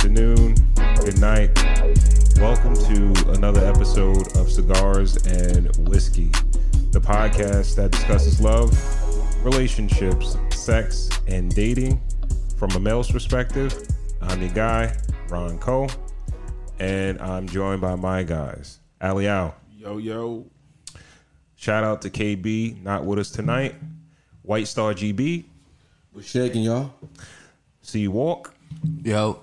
good afternoon, good night. Welcome to another episode of Cigars and Whiskey, the podcast that discusses love, relationships, sex, and dating from a male's perspective. I'm your guy, Ron Cole, and I'm joined by my guys, Ali Al. Yo, yo. Shout out to KB, not with us tonight. White Star GB, We're shaking, y'all. See you Walk, Yo,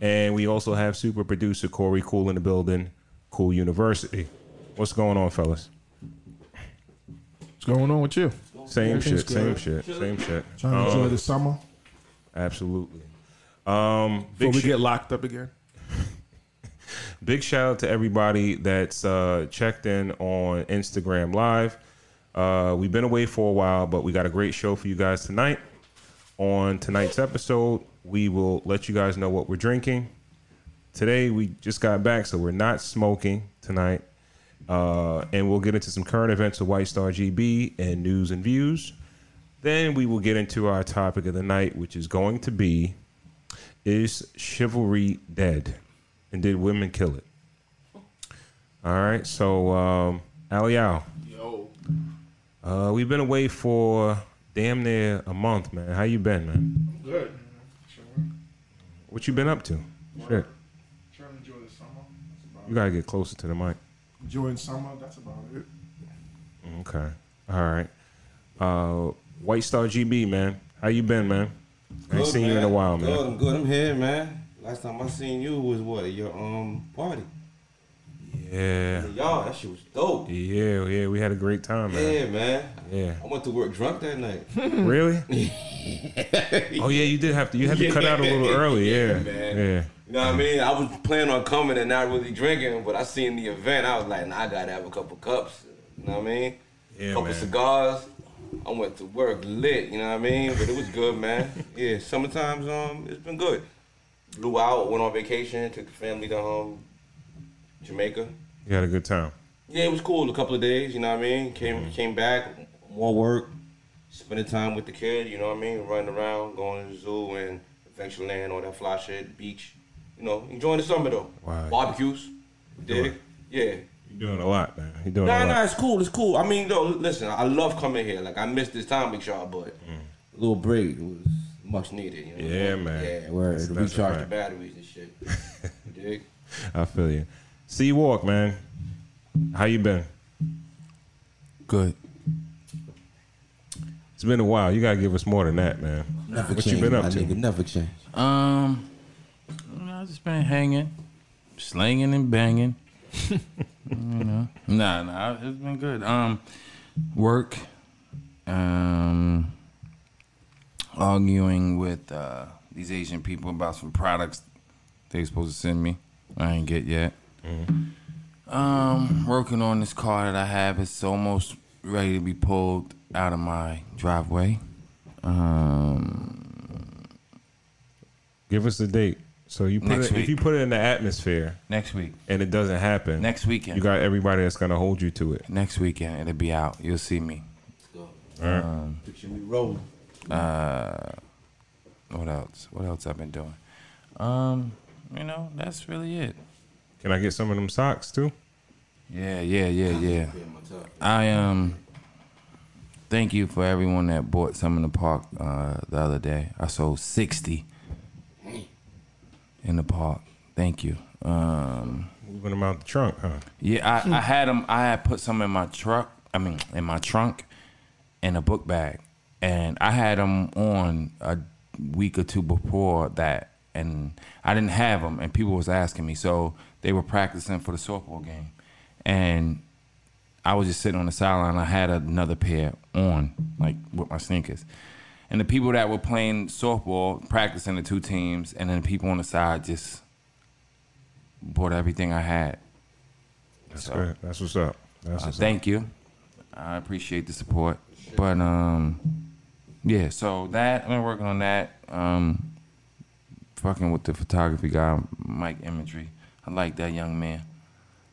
and we also have super producer Corey Cool in the building, Cool University. What's going on, fellas? What's going on with you? Same Everything's shit, same shit, same shit. Trying to enjoy the summer Absolutely. Um, before we sh- get locked up again. big shout out to everybody that's uh, checked in on Instagram Live. Uh, we've been away for a while, but we got a great show for you guys tonight. On tonight's episode, we will let you guys know what we're drinking. Today, we just got back, so we're not smoking tonight. Uh, and we'll get into some current events of White Star GB and news and views. Then we will get into our topic of the night, which is going to be Is chivalry dead? And did women kill it? All right, so um, Ali Al, Yo. uh, we've been away for damn near a month, man. How you been, man? I'm good. What you been up to? Shit, Trying to enjoy the summer. That's about you gotta get closer to the mic. Enjoying summer. That's about it. Okay, all right. Uh, White Star GB, man. How you been, man? I ain't Good, seen you in a while, Good, man. I'm good. I'm here, man. Last time I seen you was what at your um party. Yeah, Y'all, that shit was dope. yeah, yeah. We had a great time, man. Yeah, man. Yeah. I went to work drunk that night. Really? oh yeah, you did have to. You had to cut out a little early. Yeah, man. yeah. You know what I mean? I was planning on coming and not really drinking, but I seen the event. I was like, nah, I gotta have a couple cups. You know what I mean? Yeah, couple man. cigars. I went to work lit. You know what I mean? But it was good, man. yeah, summertime's um, it's been good. Blew out, went on vacation, took the family to um, Jamaica. You had a good time. Yeah, it was cool. A couple of days, you know what I mean. Came Mm-hmm. came back, more work, spending time with the kid. You know what I mean. Running around, going to the zoo and Adventureland, all that fly shit, beach. You know, enjoying the summer though. Wow. Barbecues, dig? Yeah. You're doing a lot, man. You're doing Nah, a lot. nah, it's cool. It's cool. I mean, though, listen, I love coming here. Like I missed this time with y'all, but a little break was much needed. You know? Mm. Yeah, man. Yeah, to recharge the batteries and shit. you dig? I feel you. C Walk, man. How you been? good. It's been a while. You gotta give us more than that, man. Never What you been up to? Nigga, never change. Um, I just been hanging, slanging and banging. you know, nah, nah, it's been good. Um, work, um, arguing with uh, these Asian people about some products they supposed to send me. I ain't get yet. Um, working on this car that I have. It's almost ready to be pulled out of my driveway. Um, Give us a date. So you put Next it, if you put it in the atmosphere next week. and it doesn't happen, Next weekend. you got everybody that's gonna hold you to it. Next weekend, it'll be out. You'll see me. Let's go. All right. Picture me rolling. Uh, what else? What else I've been doing? Um, you know, that's really it. Can I get some of them socks too? Yeah, yeah, yeah, yeah. Yeah, my top. I um, thank you for everyone that bought some in the park uh, the other day. I sold sixty in the park. Thank you. Um, Moving them out the trunk, huh? Yeah, I, I had them. I had put some in my truck. I mean, in my trunk, in a book bag, and I had them on a week or two before that, and I didn't have them, and people was asking me, so they were practicing for the softball game, and I was just sitting on the sideline. I had another pair on, like with my sneakers. And the people that were playing softball, practicing the two teams, and then the people on the side just bought everything I had. That's So- good. That's what's up. That's Uh, what's up. thank you. I appreciate the support. But um yeah, so that I've been working on that. Um fucking with the photography guy, Mike Imagery. I like that young man.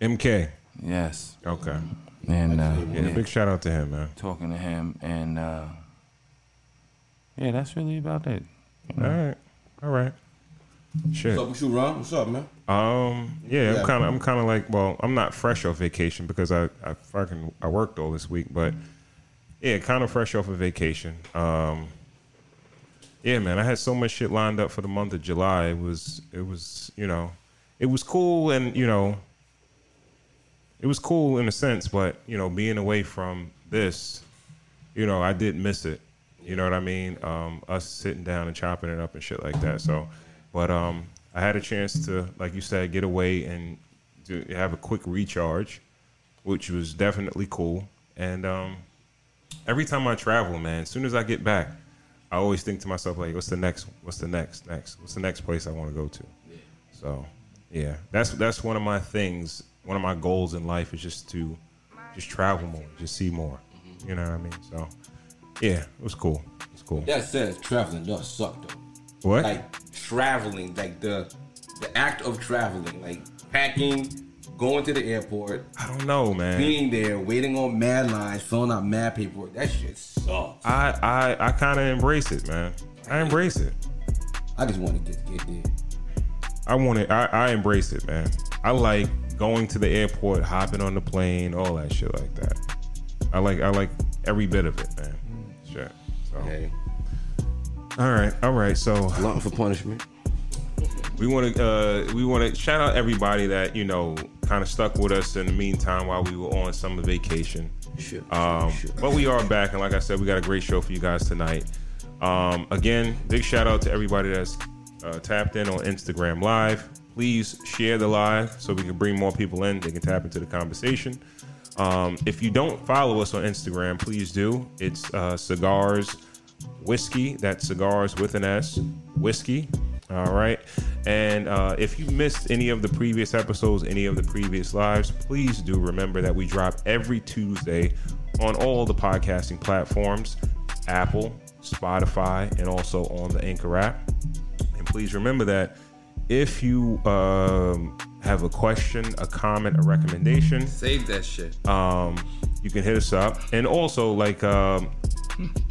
MK. Yes. Okay. And uh, Yeah, yeah, big shout out to him, man. talking to him and uh yeah, that's really about it. All right. All right. Shit. What's up with you, Ron? What's up, man? Um. Yeah, Yeah. I'm kind of. I'm kind of like. Well, I'm not fresh off vacation because I I fucking I worked all this week, but yeah, kind of fresh off of vacation. Um. Yeah, man, I had so much shit lined up for the month of July. It was it was you know, it was cool and you know, it was cool in a sense, but you know, being away from this, you know, I did miss it. You know what I mean? Um, us sitting down and chopping it up and shit like that. So, but um, I had a chance to, like you said, get away and do, have a quick recharge, which was definitely cool. And um, every time I travel, man, as soon as I get back, I always think to myself like, what's the next? What's the next? Next? What's the next place I want to go to? So, yeah, that's that's one of my things. One of my goals in life is just to just travel more, just see more. Mm-hmm. You know what I mean? So, yeah, it was cool. It's cool. That says traveling does suck though. What? Like traveling, like the the act of traveling, like packing, going to the airport, I don't know, man. being there, waiting on mad lines, filling out mad paperwork. That shit sucks. I I I kind of embrace it, man. I embrace it. I just want to get there. I want it. I, I embrace it, man. I like going to the airport, hopping on the plane, all that shit like that. I like I like every bit of it, man. Shit. So Hey, all right, all right. So glutton for punishment. we want to uh, we want to shout out everybody that you know kind of stuck with us in the meantime while we were on summer vacation. Sure. Um, sure. but we are back, and like I said, we got a great show for you guys tonight. Um, again, big shout out to everybody that's uh, tapped in on Instagram Live. Please share the live so we can bring more people in. They can tap into the conversation. Um, if you don't follow us on Instagram, please do. It's uh, Cigars Whiskey. That's Cigars with an S, Whiskey. All right. And uh, if you missed any of the previous episodes, any of the previous lives, please do remember that we drop every Tuesday on all the podcasting platforms Apple, Spotify, and also on the Anchor app. Please remember that if you um, have a question, a comment, a recommendation, Save that shit. um, you can hit us up. And also, like, um,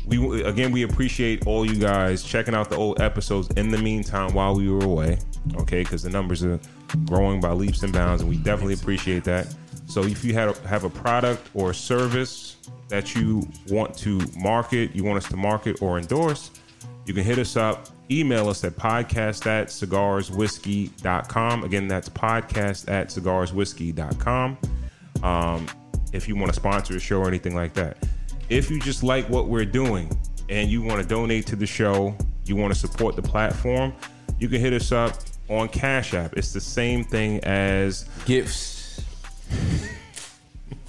we again, we appreciate all you guys checking out the old episodes in the meantime while we were away. Okay, because the numbers are growing by leaps and bounds, and we definitely appreciate that. So, if you have have a product or service that you want to market, you want us to market or endorse, you can hit us up. Email us at podcast at cigarswhiskey.com. Again, that's podcast at cigarswhiskey.com. Um, if you want to sponsor a show or anything like that. If you just like what we're doing and you want to donate to the show, you want to support the platform, you can hit us up on Cash App. It's the same thing as Gifts,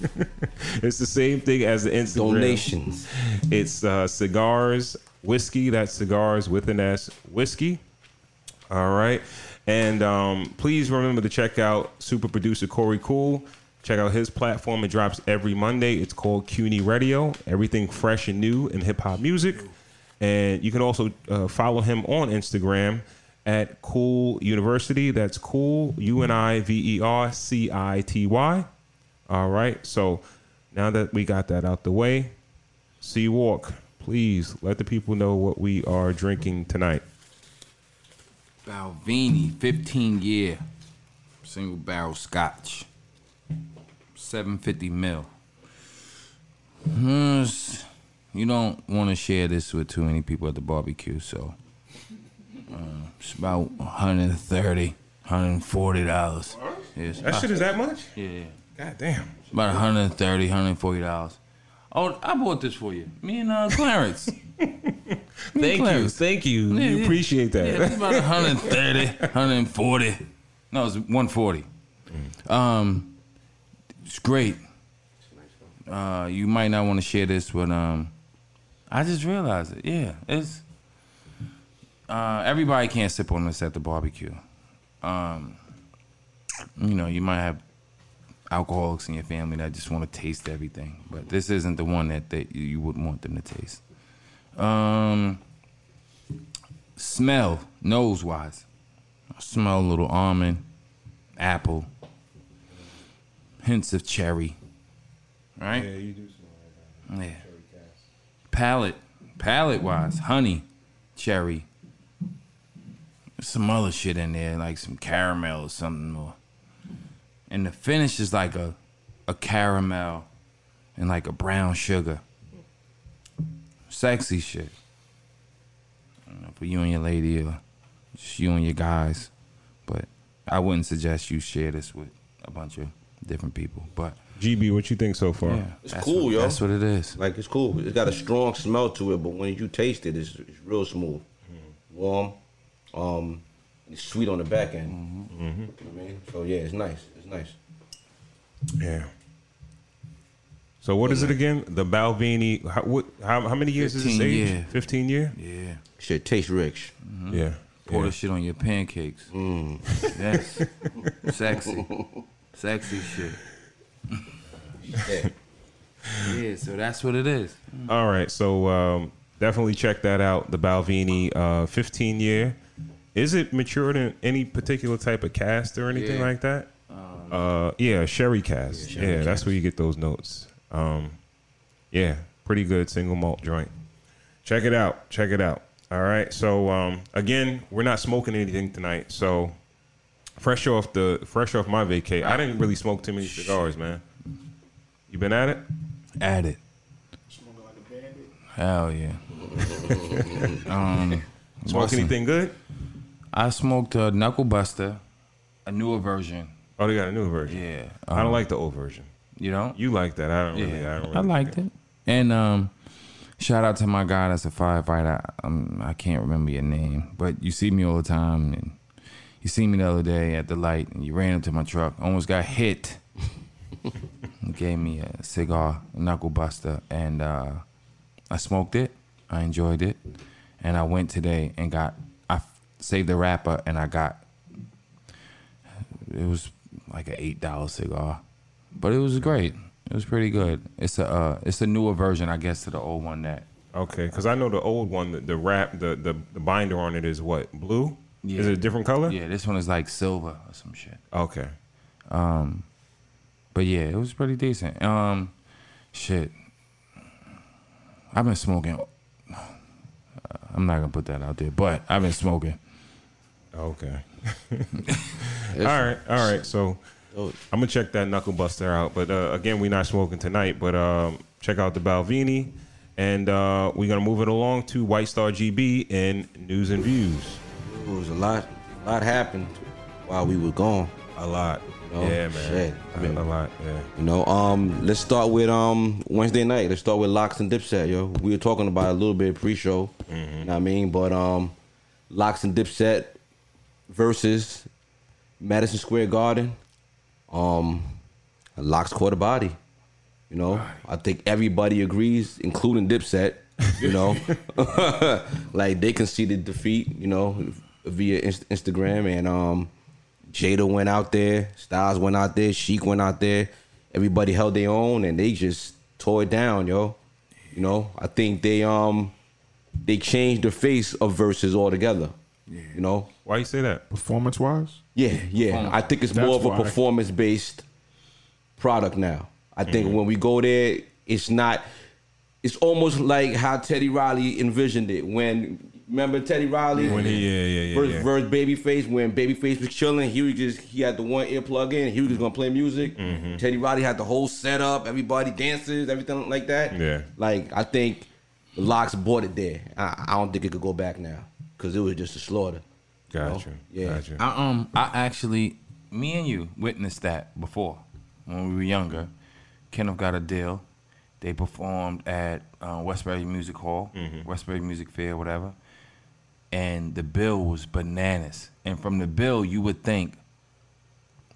it's the same thing as the Instagram. donations. It's uh, cigars whiskey. That's cigars with an S whiskey. All right. And um, please remember to check out super producer Corey Cool. Check out his platform. It drops every Monday. It's called CUNY Radio. Everything fresh and new in hip hop music. And you can also uh, follow him on Instagram at Cool University. That's Cool U N I V E R C I T Y. All right. So now that we got that out the way, see you Walk, please let the people know what we are drinking tonight. Balvenie, 15 year, single barrel scotch, 750 mil. Hmm, You don't want to share this with too many people at the barbecue, so uh, it's about 130, 140 dollars. Yes, That shit is that much? yeah, God damn. about 130, 140 dollars. Oh, I bought this for you. Me and uh, Clarence. Thank you. Clarence. Thank you. Yeah, we yeah. appreciate that. Yeah, it's about 130, 140. No, it's 140. Um, it's great. Uh, you might not want to share this, but um, I just realized it. Yeah, it's uh, everybody can't sip on this at the barbecue. Um, you know, you might have alcoholics in your family that just want to taste everything, but this isn't the one that they, you would want them to taste. Um, smell nose wise. I smell a little almond, apple, hints of cherry. Right? Yeah, you do smell like that. Yeah. Palate, palate wise, honey, cherry. some other shit in there, like some caramel or something. Or, and the finish is like a a caramel and like a brown sugar. Sexy shit. I don't know, for you and your lady or just you and your guys. But I wouldn't suggest you share this with a bunch of different people. But GB, what you think so far? yeah, It's that's cool, what, yo. That's what it is. Like it's cool. It's got a strong smell to it, but when you taste it, it's, it's real smooth, warm, um, it's sweet on the back end. You know what I mean, so yeah, it's nice. It's nice. Yeah. So what is it again? The Balvenie. How, what, how, how many years is this 15 age? year. Fifteen year. Yeah. Shit tastes rich. Yeah. Pour yeah. the shit on your pancakes. Yes. Sexy. Sexy shit. Yeah. Yeah, so that's what it is. All right. So um, definitely check that out. The Balvenie, uh, fifteen year. Is it matured in any particular type of cask or anything Yeah. like that? Uh, yeah, sherry cask. Yeah, that's where you get those notes. Um, yeah, pretty good single malt joint. Check it out. Check it out. All right. So um, again, we're not smoking anything tonight. So fresh off the fresh off my vacay, I didn't really smoke too many cigars, man. You been at it? At it. Smoking like a bandit. Hell yeah. um, Smoke Listen. anything good? I smoked a Knuckle Buster, a newer version. Oh, they got a new version. Yeah. I don't um, like the old version. You know? You like that? I don't really. Yeah, I, don't I really liked it. And um, shout out to my guy that's a firefighter. Um, I can't remember your name, but you see me all the time, and you see me the other day at the light, and you ran up to my truck, almost got hit. Gave me a cigar, a knuckle buster, and uh, I smoked it. I enjoyed it, and I went today and got. I f- saved the wrapper, and I got. It was like an eight dollar cigar, but it was great. It was pretty good. It's a uh, it's a newer version, I guess, to the old one that. Okay, because I know the old one, the, the wrap, the, the the binder on it is what blue. Yeah. Is it a different color? Yeah, this one is like silver or some shit. Okay. Um, but yeah, it was pretty decent. Um, shit. I've been smoking. I'm not gonna put that out there, but I've been smoking. Okay. all right. All right. So. I'm gonna check that knuckle buster out. But uh, again, we're not smoking tonight. But um, check out the Balvenie, and uh, we're gonna move it along to White Star GB and news and views. It was a lot. A lot happened while we were gone. A lot. Oh, yeah, man. shit. I mean- a lot. Yeah. You know, um, let's start with um Wednesday night. Let's start with LOX and Dipset, yo. We were talking about a little bit pre-show. You know what I mean? But um LOX and Dipset versus Madison Square Garden. Um LOX a body. You know, I think everybody agrees, including Dipset. You know, like they conceded defeat. You know, via Inst- Instagram, and um, Jada went out there, Styles went out there, Sheek went out there. Everybody held their own, and they just tore it down, yo. You know, I think they um they changed the face of Verzuz altogether. You know, Why you say that? Performance wise, yeah, yeah. I think it's That's more of a performance based product now. I think Mm-hmm. when we go there, it's not. It's almost like how Teddy Riley envisioned it. When remember Teddy Riley When he, yeah, yeah, yeah, versus, yeah. versus Babyface. When Babyface was chilling, he was just he had the one earplug in. He was just gonna play music. Mm-hmm. Teddy Riley had the whole setup. Everybody dances, everything like that. Yeah. Like I think the LOX bought it there. I, I don't think it could go back now because it was just a slaughter. Gotcha. Yeah. Gotcha. I um I actually me and you witnessed that before when we were younger. Kenneth got a deal. They performed at uh, Westbury Music Hall, Westbury Music Fair, whatever. And the bill was bananas. And from the bill, you would think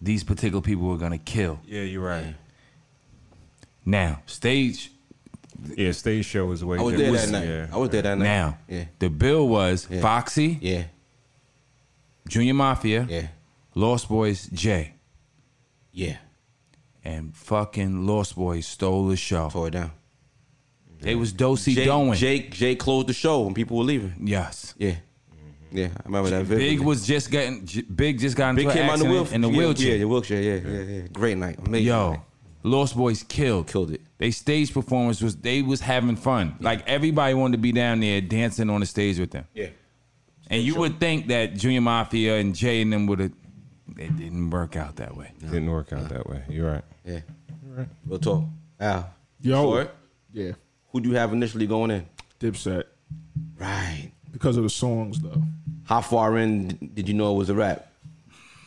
these particular people were gonna kill. yeah, you're right. Now, stage Yeah, stage show was way. I was that there was- that night. Yeah. I was there that night. now, Yeah. the bill was Yeah. Foxy, Yeah. Junior Mafia, Yeah. Lost Boyz, Jay, Yeah. and fucking Lost Boyz stole the show. Tore it down. They was dosey Jake, doing. Jake, Jake closed the show when people were leaving. Yes. Yeah. Yeah, I remember that vividly. Big was just getting J- Big just got into Big an came out in the, accident wheel, in the wheelchair. Yeah, the wheelchair. Yeah, yeah, yeah. Great night. Amazing. Yo, night. Lost Boyz killed. Killed it. They stage performance was they was having fun. Like everybody wanted to be down there dancing on the stage with them. Yeah. And you would think that Junior Mafia and Jay and them would have. It didn't work out that way. Didn't work out that way. You're right. Yeah. Real talk. Al. Yo. Short, Yeah. who do you have initially going in? Dipset. Right. Because of the songs though. How far in did you know it was a rap?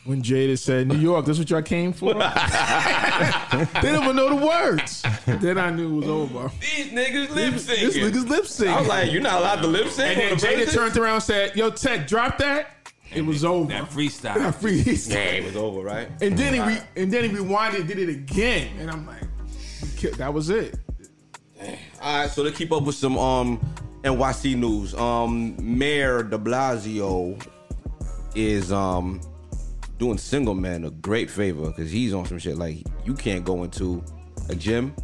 When Jada said, New York, that's what y'all came for? they didn't even know the words. Then I knew it was over. These niggas lip sync. This nigga's lip syncing. I was like, you're not allowed to lip sync. and then Jada turned around and said, Yo, Tech, drop that. It was over. That freestyle. That freestyle. Yeah, it was over, right? And then he re- and then he rewinded, and did it again, and I'm like, that was it. All right, so to keep up with some um NYC news, um Mayor De Blasio is um doing single man a great favor because he's on some shit like you can't go into a gym,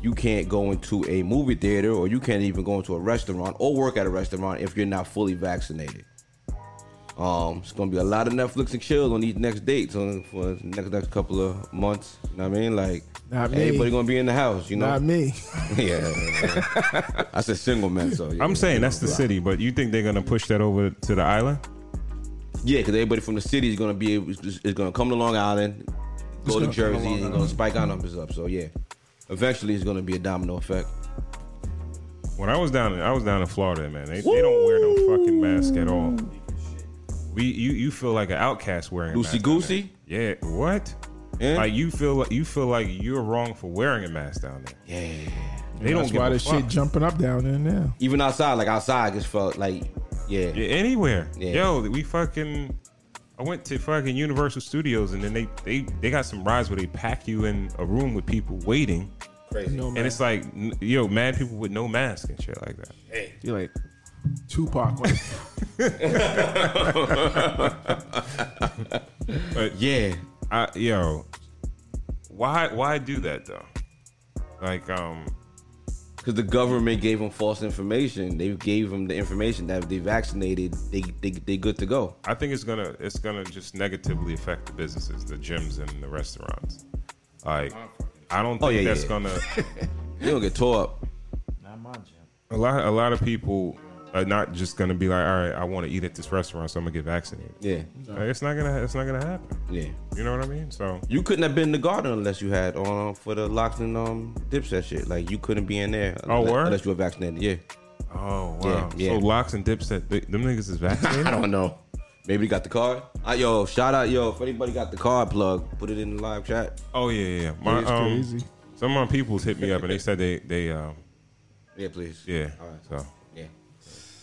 you can't go into a movie theater, or you can't even go into a restaurant or work at a restaurant if you're not fully vaccinated. Um, it's gonna be a lot of Netflix and chill on these next dates on for the next next couple of months. You know what I mean? Like Not me. everybody gonna be in the house, you know. Not me. Yeah, I said single man. So yeah. I'm saying that's the city, but you think they're gonna push that over to the island? Yeah, because everybody from the city is gonna be able, is, is gonna come to Long Island, go to gonna Jersey, and gonna spike our numbers up. So yeah, eventually it's gonna be a domino effect. When I was down, I was down in Florida, man. They, they don't wear no fucking mask at all. We you you feel like an outcast wearing a Loosey mask down goosey. there. Yeah, what? Yeah. Like you feel like you feel like you're wrong for wearing a mask down there. Yeah. They don't That's give why a this fuck. shit jumping up down there now. Even outside, like outside, I just felt like yeah. Yeah, anywhere. Yeah. Yo, we fucking. I went to fucking Universal Studios and then they they they got some rides where they pack you in a room with people waiting, Crazy. No and man. it's like n- yo, mad people with no mask and shit like that. Hey. You're like, Tupac. Like, but Yeah. I yo, why why do that though? Like um, Because the government gave them false information. They gave them the information that if they vaccinated, they they they good to go. I think it's gonna it's gonna just negatively affect the businesses, the gyms and the restaurants. Like, I don't oh, think Oh, yeah, that's yeah. gonna. You don't get tore up. Not my gym. A lot a lot of people are not just gonna be like, all right, I want to eat at this restaurant, so I'm gonna get vaccinated. Yeah. Like, it's not gonna it's not gonna happen. Yeah. You know what I mean? So You couldn't have been in the garden unless you had um for the LOX and um dipset shit. Like you couldn't be in there Oh, unless, word? unless you were vaccinated. Yeah. Oh wow! Yeah, yeah. So LOX and dipset, they, them niggas is vaccinated. I don't know. Maybe they got the card. Uh, yo, shout out, yo, if anybody got the card plug, put it in the live chat. oh yeah, yeah. yeah. My, It's um, crazy. Some of my peoples hit me up and they said they they um Yeah, please. yeah. All right. So Yeah.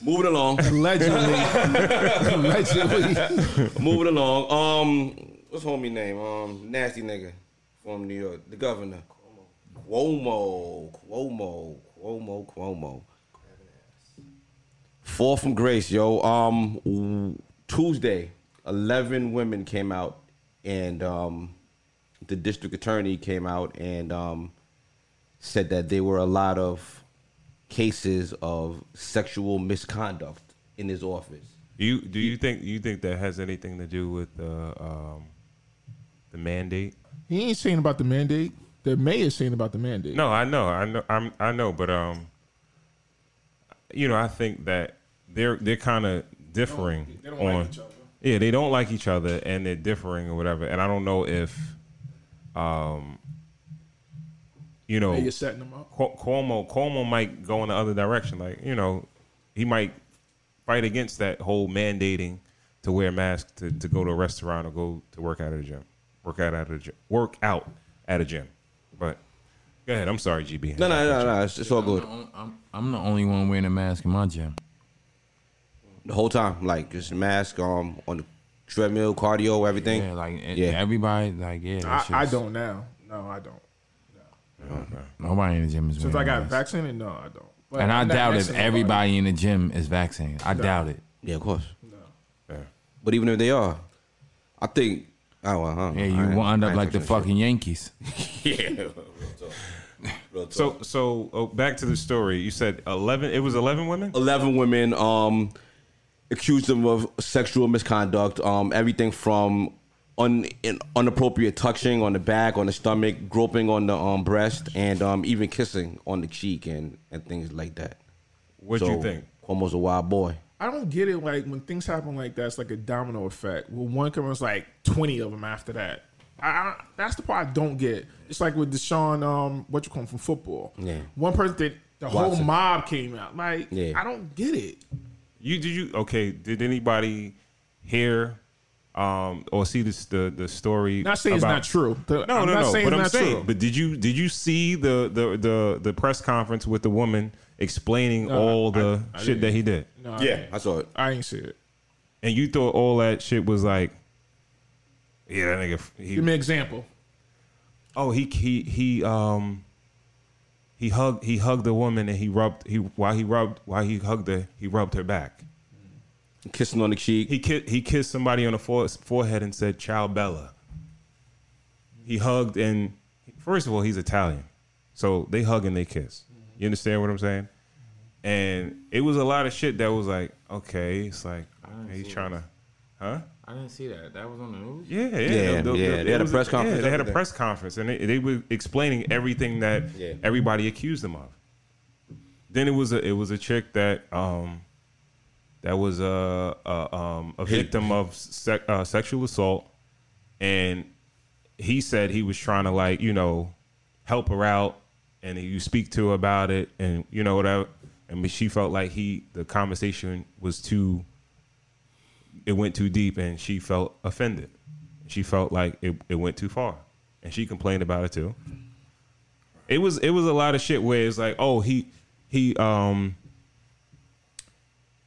Moving along. allegedly. allegedly. moving along. Um, what's homie name? Um, nasty nigga from New York, the governor. Cuomo, Cuomo, Cuomo, Cuomo. Fall from grace, yo. Um, Tuesday, eleven women came out, and um, the district attorney came out and um, said that there were a lot of cases of sexual misconduct in his office. do you do you think you think that has anything to do with the um the mandate? He ain't saying about the mandate. The mayor's saying about the mandate. No, I know, I know, I'm, I know, but um, you know, I think that they're they're kind of differing They don't on. like each other. Yeah, they don't like each other and they're differing or whatever. And I don't know if, um, you know, Mayor's setting them up. Cu- Cuomo Cuomo might go in the other direction. Like you know, he might fight against that whole mandating to wear masks to, to go to a restaurant or go to work out at a gym, work out at a gym, work out at a gym. But go ahead. I'm sorry, GB. No, no, no, no. It's, it's all good. I'm, I'm, I'm the only one wearing a mask in my gym. The whole time, like just mask um on the treadmill, cardio, everything. Yeah, like Yeah. everybody, like yeah. that I, I don't now. No, I don't. Nobody in the gym is Since wearing I a got mask. vaccinated, no, I don't. But And I doubt if to nobody. everybody in the gym is vaccinated. I doubt it. Yeah, of course. Yeah. But even if they are, I think. Oh, well, huh, Yeah, you wind up like the touching that fucking Yankees. shit. Yeah. Real talk. So so oh, back to the story. You said eleven. It was eleven women. eleven women um accused them of sexual misconduct. Um, everything from un, in, inappropriate touching on the back, on the stomach, groping on the um breast, and um even kissing on the cheek and and things like that. What do So, you think? Cuomo's a wild boy. I don't get it. Like when things happen like that, it's like a domino effect. Well, one comes like twenty of them after that. I, I, that's the part I don't get. It's like with Deshaun, um, what you call him from football. Yeah. One person did the whole Watson. mob came out. Like, Yeah. I don't get it. You did you okay? Did anybody hear um, or see this the the story? Not saying it's not true. The- No, I'm no, not no. saying But I'm saying, true. but did you did you see the the the, the press conference with the woman explaining No, all I- the I shit that he did, No, I Yeah, didn't. I saw it. I ain't see it. and you thought all that shit was like, yeah, that nigga. He, Give me an example. oh, he he he um. He hugged he hugged the woman and he rubbed he while he rubbed while he hugged her he rubbed her back. Kissing on the cheek. He ki- he kissed somebody on the fore- forehead and said "Ciao Bella." He hugged and first of all he's Italian, so they hug and they kiss. You understand what I'm saying? And it was a lot of shit that was like, okay, it's like didn't he's see trying to, huh? I didn't see that. That was on the news. Yeah, yeah, Yeah, The- the- yeah, it they had a was press conference Yeah, they had a after press conference, and they, they were explaining everything that Yeah. everybody accused them of. Then it was a it was a chick that um that was a a, um, a victim of uh, sexual assault, and he said he was trying to like you know help her out, and you speak to her about it, and you know whatever. And she felt like he the conversation was too it went too deep and she felt offended. She felt like it, it went too far. And she complained about it too. It was it was a lot of shit where it's like, oh, he he um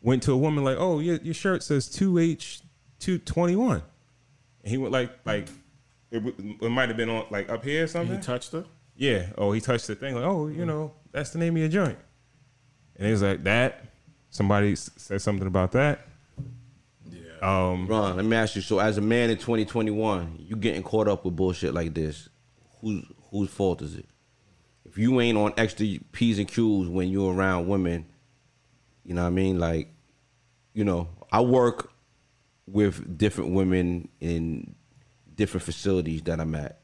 went to a woman like, oh, your, your shirt says 2H 221. And he went like like it, w- it might have been on like up here or And something. he touched her. Yeah. Oh, he touched the thing. Like, oh, you know, that's the name of your joint. And he was like, that. Somebody s- said something about that. Yeah. Um, Ron, let me ask you. So, as a man in 2021, you getting caught up with bullshit like this. Whose whose fault is it? If you ain't on extra p's and q's when you're around women, you know what I mean. Like, you know, I work with different women in different facilities that I'm at.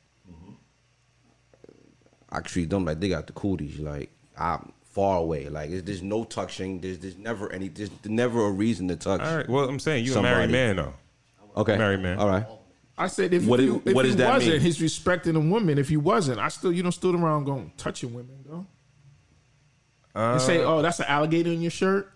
I treat them like they got the cooties. Like I'm far away. Like it's, there's no touching. There's there's never any. There's never a reason to touch. all right. Well, I'm saying you're a married man though. Okay, Married man. All right. I said if, What he, is- if what he does that wasn't, mean? he's respecting a woman. If he wasn't, I still you don't stood around going touching women though. and say, Uh, oh, that's an alligator in your shirt.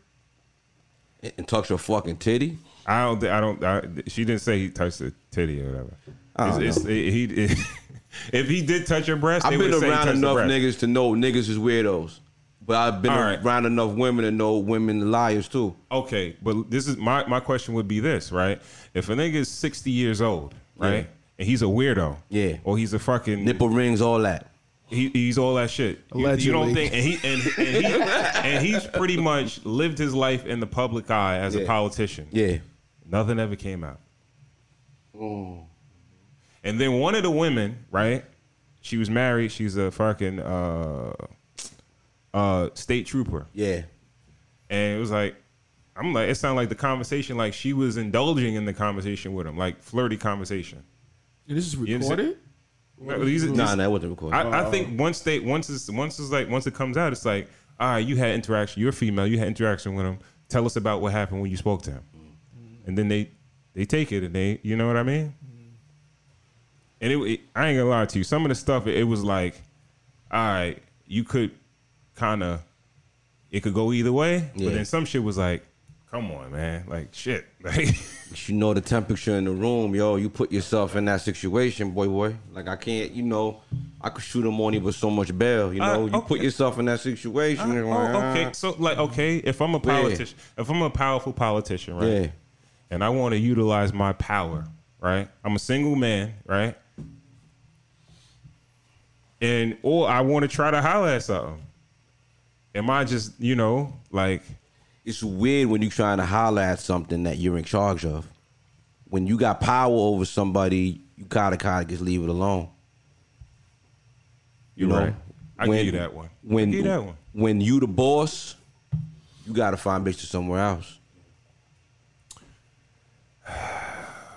And touch your fucking titty. I don't. I don't. I, she didn't say he touched the titty or whatever. It's, it's, he. it- if he did touch her breast, I've been around enough niggas to know niggas is weirdos, but I've been right. around enough women to know women liars too. Okay, but this is my my question would be this, right? If a nigga is sixty years old, right, Yeah. and he's a weirdo, Yeah. or he's a fucking Nipple rings, all that. He, he's all that shit. You, you don't think, and he and, and he and he's pretty much lived his life in the public eye as a politician. Yeah. Nothing ever came out. Oh and then one of the women, right? She was married. She's a fucking uh, uh, state trooper, Yeah. and it was like, I'm like, it sounded like the conversation, like she was indulging in the conversation with him, like flirty conversation. And this is You understand? recorded. These- Nah, these- that wasn't recorded. I, I think once they once it's once it's like once it comes out, it's like, all right, you had interaction. You're female. You had interaction with him. Tell us about what happened when you spoke to him. Mm-hmm. And then they they take it and they, you know what I mean. Mm-hmm. And it, it- I ain't gonna lie to you. Some of the stuff it, it was like, all right, you could kind of, it could go either way. Yeah. But then some shit was like, come on, man, like shit, like. you know the temperature in the room, yo. You put yourself in that situation, boy, boy. Like I can't, you know, I could shoot him on you with so much bail. You Uh, know, you put yourself in that situation. and Oh, okay. ah. So like, okay, if I'm a Yeah. politician, if I'm a powerful politician, right? Yeah. And I want to utilize my power, right? I'm a single man, right? And or I want to try to holler at something. Am I just, you know, like It's weird when you're trying to holler at something that you're in charge of. When you got power over somebody, you gotta kind of just leave it alone. you're know, right? I when- give you that one. When I give you that one. when you the boss, you gotta find bitches somewhere else.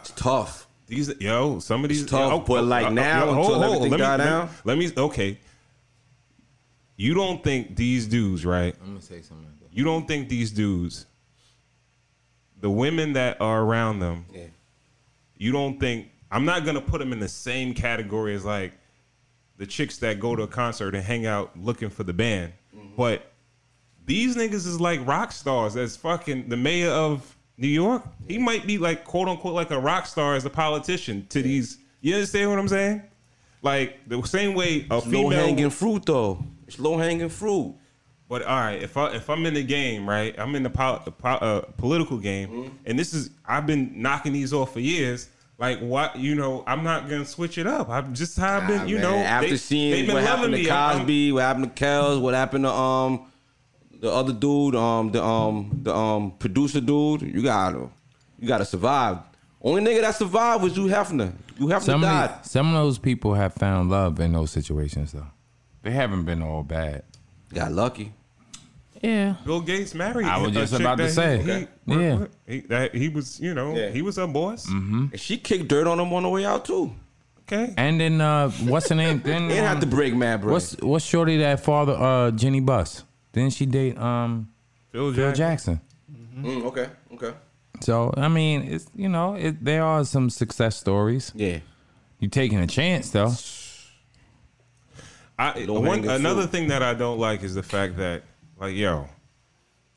It's tough. These yo, some of these tough, oh, but oh, like oh, now, until everything let me, die let- down? Let me okay. You don't think these dudes, right? I'm gonna say something like that. You don't think these dudes the women that are around them, Yeah. you don't think I'm not gonna put them in the same category as like the chicks that go to a concert and hang out looking for the band, mm-hmm. but these niggas is like rock stars. As fucking the mayor of New York, he might be like quote unquote like a rock star as a politician to these. You understand what I'm saying? Like the same way a Low female hanging fruit though. It's low hanging fruit. But all right, if I if I'm in the game, right, I'm in the pol- po- uh, political game, Mm-hmm. and this is I've been knocking these off for years. Like what you know, I'm not gonna switch it up. I'm just how I've been, Ah, you man, know. after they- seeing they've been what loving happened to me. I'm- Cosby, what happened to Kells, what happened to um the other dude, um the um the um producer dude, you gotta you gotta survive. Only nigga that survived was Hugh Hefner. Hugh Hefner Some of, the- some of those people have found love in those situations, though. They haven't been all bad. Got lucky. Yeah. Bill Gates married. I was a just chick about to that say. he, Okay. he, Yeah. he, that he was, you know, Yeah. he was a boss. And she kicked dirt on him on the way out too. Okay, And then uh, what's her name? Then Ain't have to um, break mad bread. what's what's Shorty that father uh Jeanie Buss? Didn't she date um Phil Phil Jackson. Jackson? Mm, okay, okay. So I mean, it's you know, it, there are some success stories. Yeah. You taking a chance though. I, Low one, hanging another fruit. thing that I don't like is the fact that, like, yo,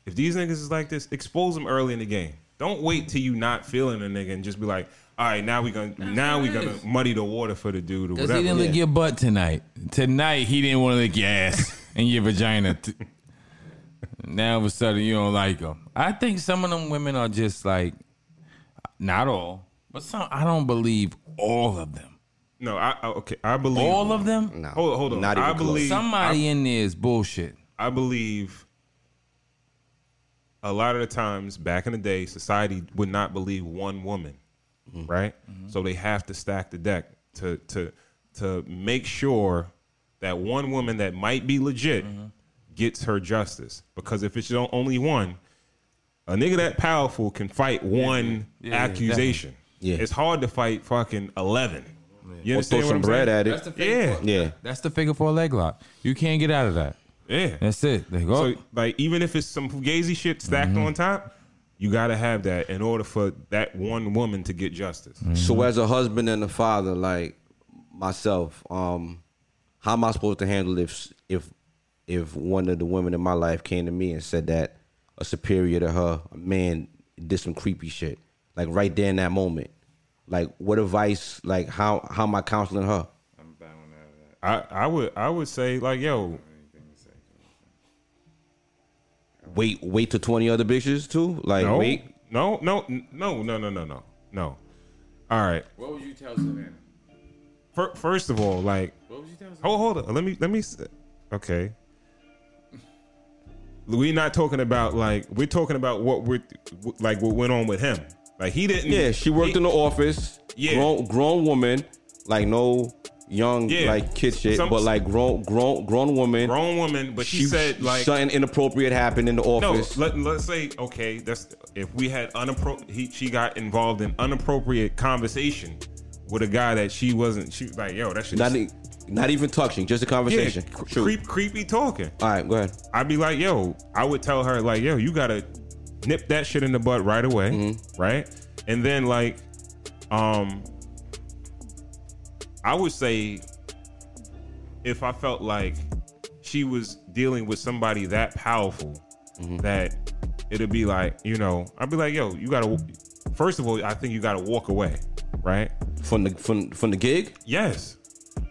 if these niggas is like this, expose them early in the game. Don't wait till you not feeling a nigga and just be like, all right, now we gonna now we gonna muddy the water for the dude or Cause whatever. he didn't lick your butt tonight. Tonight he didn't want to lick your ass and your vagina. T- now all of a sudden you don't like him. I think some of them women are just like, not all, but some. I don't believe all of them. No, I, I okay, I believe All of them. No. Hold, hold on, Not even I close. believe Somebody in there is bullshit. I believe a lot of the times back in the day, society would not believe one woman, mm-hmm. right? Mm-hmm. So they have to stack the deck to to to make sure that one woman that might be legit mm-hmm. gets her justice. Because if it's on- only one, a nigga that powerful can fight one Yeah, yeah, accusation. Yeah. It's hard to fight fucking eleven. You Or throw what some I'm bread saying? at it. Yeah, Yeah. That's the figure for a leg lock. You can't get out of that. Yeah. That's it. They go. So like even if it's some fugazi shit stacked on top, you gotta have that in order for that one woman to get justice. So as a husband and a father, like myself, um, how am I supposed to handle if if if one of the women in my life came to me and said that a superior to her, a man, did some creepy shit, like right there in that moment, like what advice, like how how am I counseling her? I'm bowing out of that. I, I would I would say like yo, Anything to say. Wait, wait to twenty other bitches too, like no, wait. no, no, no, no, no, no, no, no. All right. What would you tell Savannah? Fir- First of all, like What would you tell Savannah? hold hold on. Let me let me. s- Okay. We're not talking about like we're talking about what we're like what went on with him. Like he didn't. Yeah, she worked he- in the office. Yeah. grown grown woman, like no young Yeah. like kid shit, Some- but like grown grown grown woman. grown woman, but she, said like something inappropriate happened in the No, office. let, let's say okay. That's if we had unappro. He she got involved in inappropriate conversation with a guy that she wasn't. She like yo, that shit. not, e- not even touching, just a yeah, conversation. cre- Shoot. creep, creepy talking. All right, go ahead. I'd be like, yo, I would tell her like, yo, you gotta nip that shit in the butt right away, Mm-hmm. right? And then like, um, I would say if I felt like she was dealing with somebody that powerful Mm-hmm. that it'd be like, you know, I'd be like, yo, you gotta. First of all, I think you gotta walk away, right? From the from from the gig. Yes.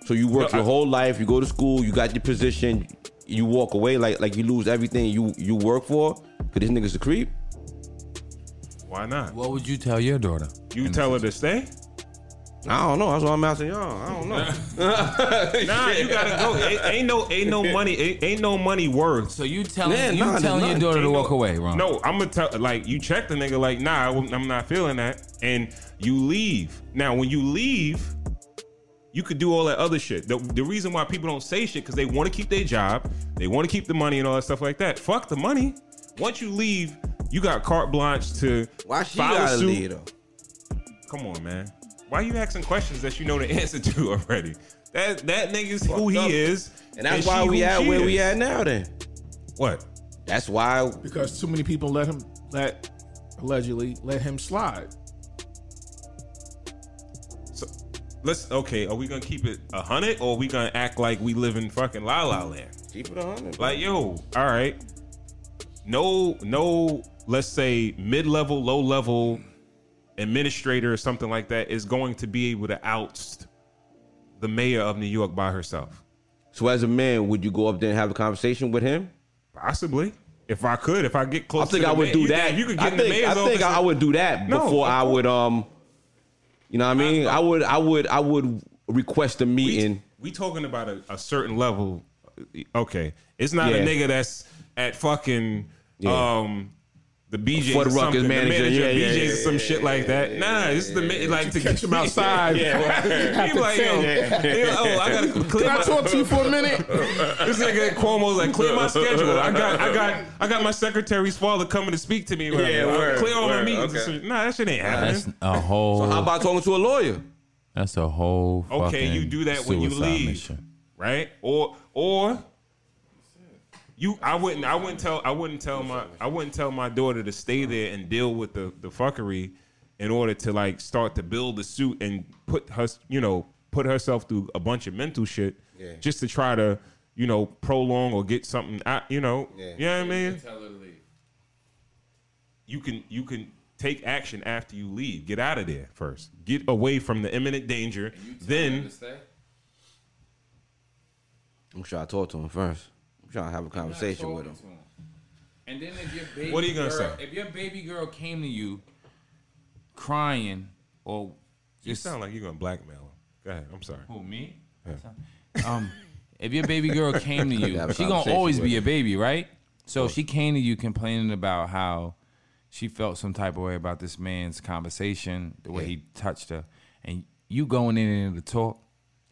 So you work No, your I- whole life. You go to school. You got your position. You walk away like like you lose everything you you work for. Cause this nigga's a creep. Why not? what would you tell your daughter? You tell her to stay. I don't know. That's why I'm asking y'all. I don't know. Nah, you gotta go. Ain't, ain't no, ain't no money, ain't, ain't no money worth. So you telling Man, you nah, there's telling your none. daughter to walk no- away, Ron? No, I'm gonna tell like you check the nigga like nah, I'm not feeling that, and you leave. Now when you leave, you could do all that other shit. The, the reason why people don't say shit because they want to keep their job, they want to keep the money and all that stuff like that. Fuck the money. Once you leave, you got carte blanche to Why she follow gotta suit. leave though? Come on, man. Why are you asking questions that you know the answer to already? That that nigga's who Fucked up. he is, And that's she why we who at she where we is. at now. Then What? that's why because too many people let him let allegedly let him slide. So let's okay. Are we gonna keep it a hundred, or are we gonna act like we live in fucking La La Land? Keep it a hundred. Like yo, all right. No, no. Let's say mid-level, low-level administrator or something like that is going to be able to oust the mayor of New York by herself. So as a man, would you go up there and have a conversation with him? Possibly, if I could, if I get close. I think I would mayor- do you that. think you could get I in the think, mayor's I think I would do that No, before I would um you know what I mean? I would I would I would request a we, meeting. we talking about a, a certain level. Okay, it's not Yeah. a nigga that's at fucking Yeah. um the BJ For the or Ruckus something, the manager. manager Yeah, of yeah, BJ's yeah, or some shit like that. Nah, it's the ma- like to Catch him outside. Yeah, Have he like yo, oh, tell he like, oh, I gotta clear Can I talk to you for a minute? This nigga Cuomo's like clear my schedule. I got, I got, I got my secretary's father coming to speak to me. Yeah, I'll word, clear all my word, meetings. okay. Nah, that shit ain't happening. That's a whole. So how about talking to a lawyer? that's a whole. Okay, you do that when you suicide leave, mission. right? Or or you, I wouldn't, I wouldn't tell, I wouldn't tell my, I wouldn't tell my daughter to stay there and deal with the the fuckery in order to like start to build the suit and put her, you know, put herself through a bunch of mental shit just to try to, you know, prolong or get something out, you know, Yeah. you know what I mean? Tell her to leave. you can you can take action after you leave. Get out of there first. Get away from the imminent danger. You tell her Then to stay? I'm sure I talk to him first. I'm trying to have a conversation with him. him. And then if your baby What are you gonna girl, say? If your baby girl came to you crying or you just sound like you're gonna blackmail him. Go ahead. I'm sorry. who me? Um, if your baby girl came to you, Have a she gonna conversation always with be her. your baby, right? So she came to you complaining about how she felt some type of way about this man's conversation, the way he touched her, and you going in to talk.